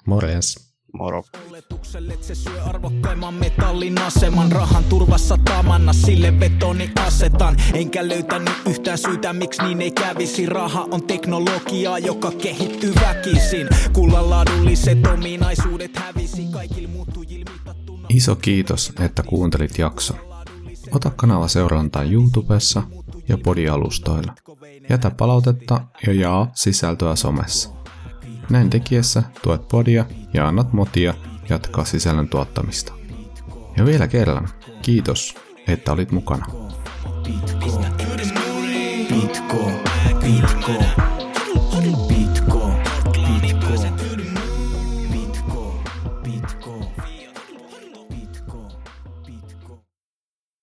Morjens. Moro. Oletukselle se syö arvokkaimman metallin aseman Rahan turvassa tamanna sille betoni asetan Enkä löytänyt yhtään syytä miksi niin ei kävisi Raha on teknologiaa joka kehittyy väkisin Kullan laadulliset ominaisuudet hävisi Kaikilla muuttujilla mitattuna Iso kiitos, että kuuntelit jakson. Ota kanava seurantaan YouTubessa ja podialustoilla. Jätä palautetta ja jaa sisältöä somessa. Näin tekiessä tuet podia ja annat motia jatkaa sisällön tuottamista. Ja vielä kerran, kiitos, että olit mukana. Pitko, pitko, pitko,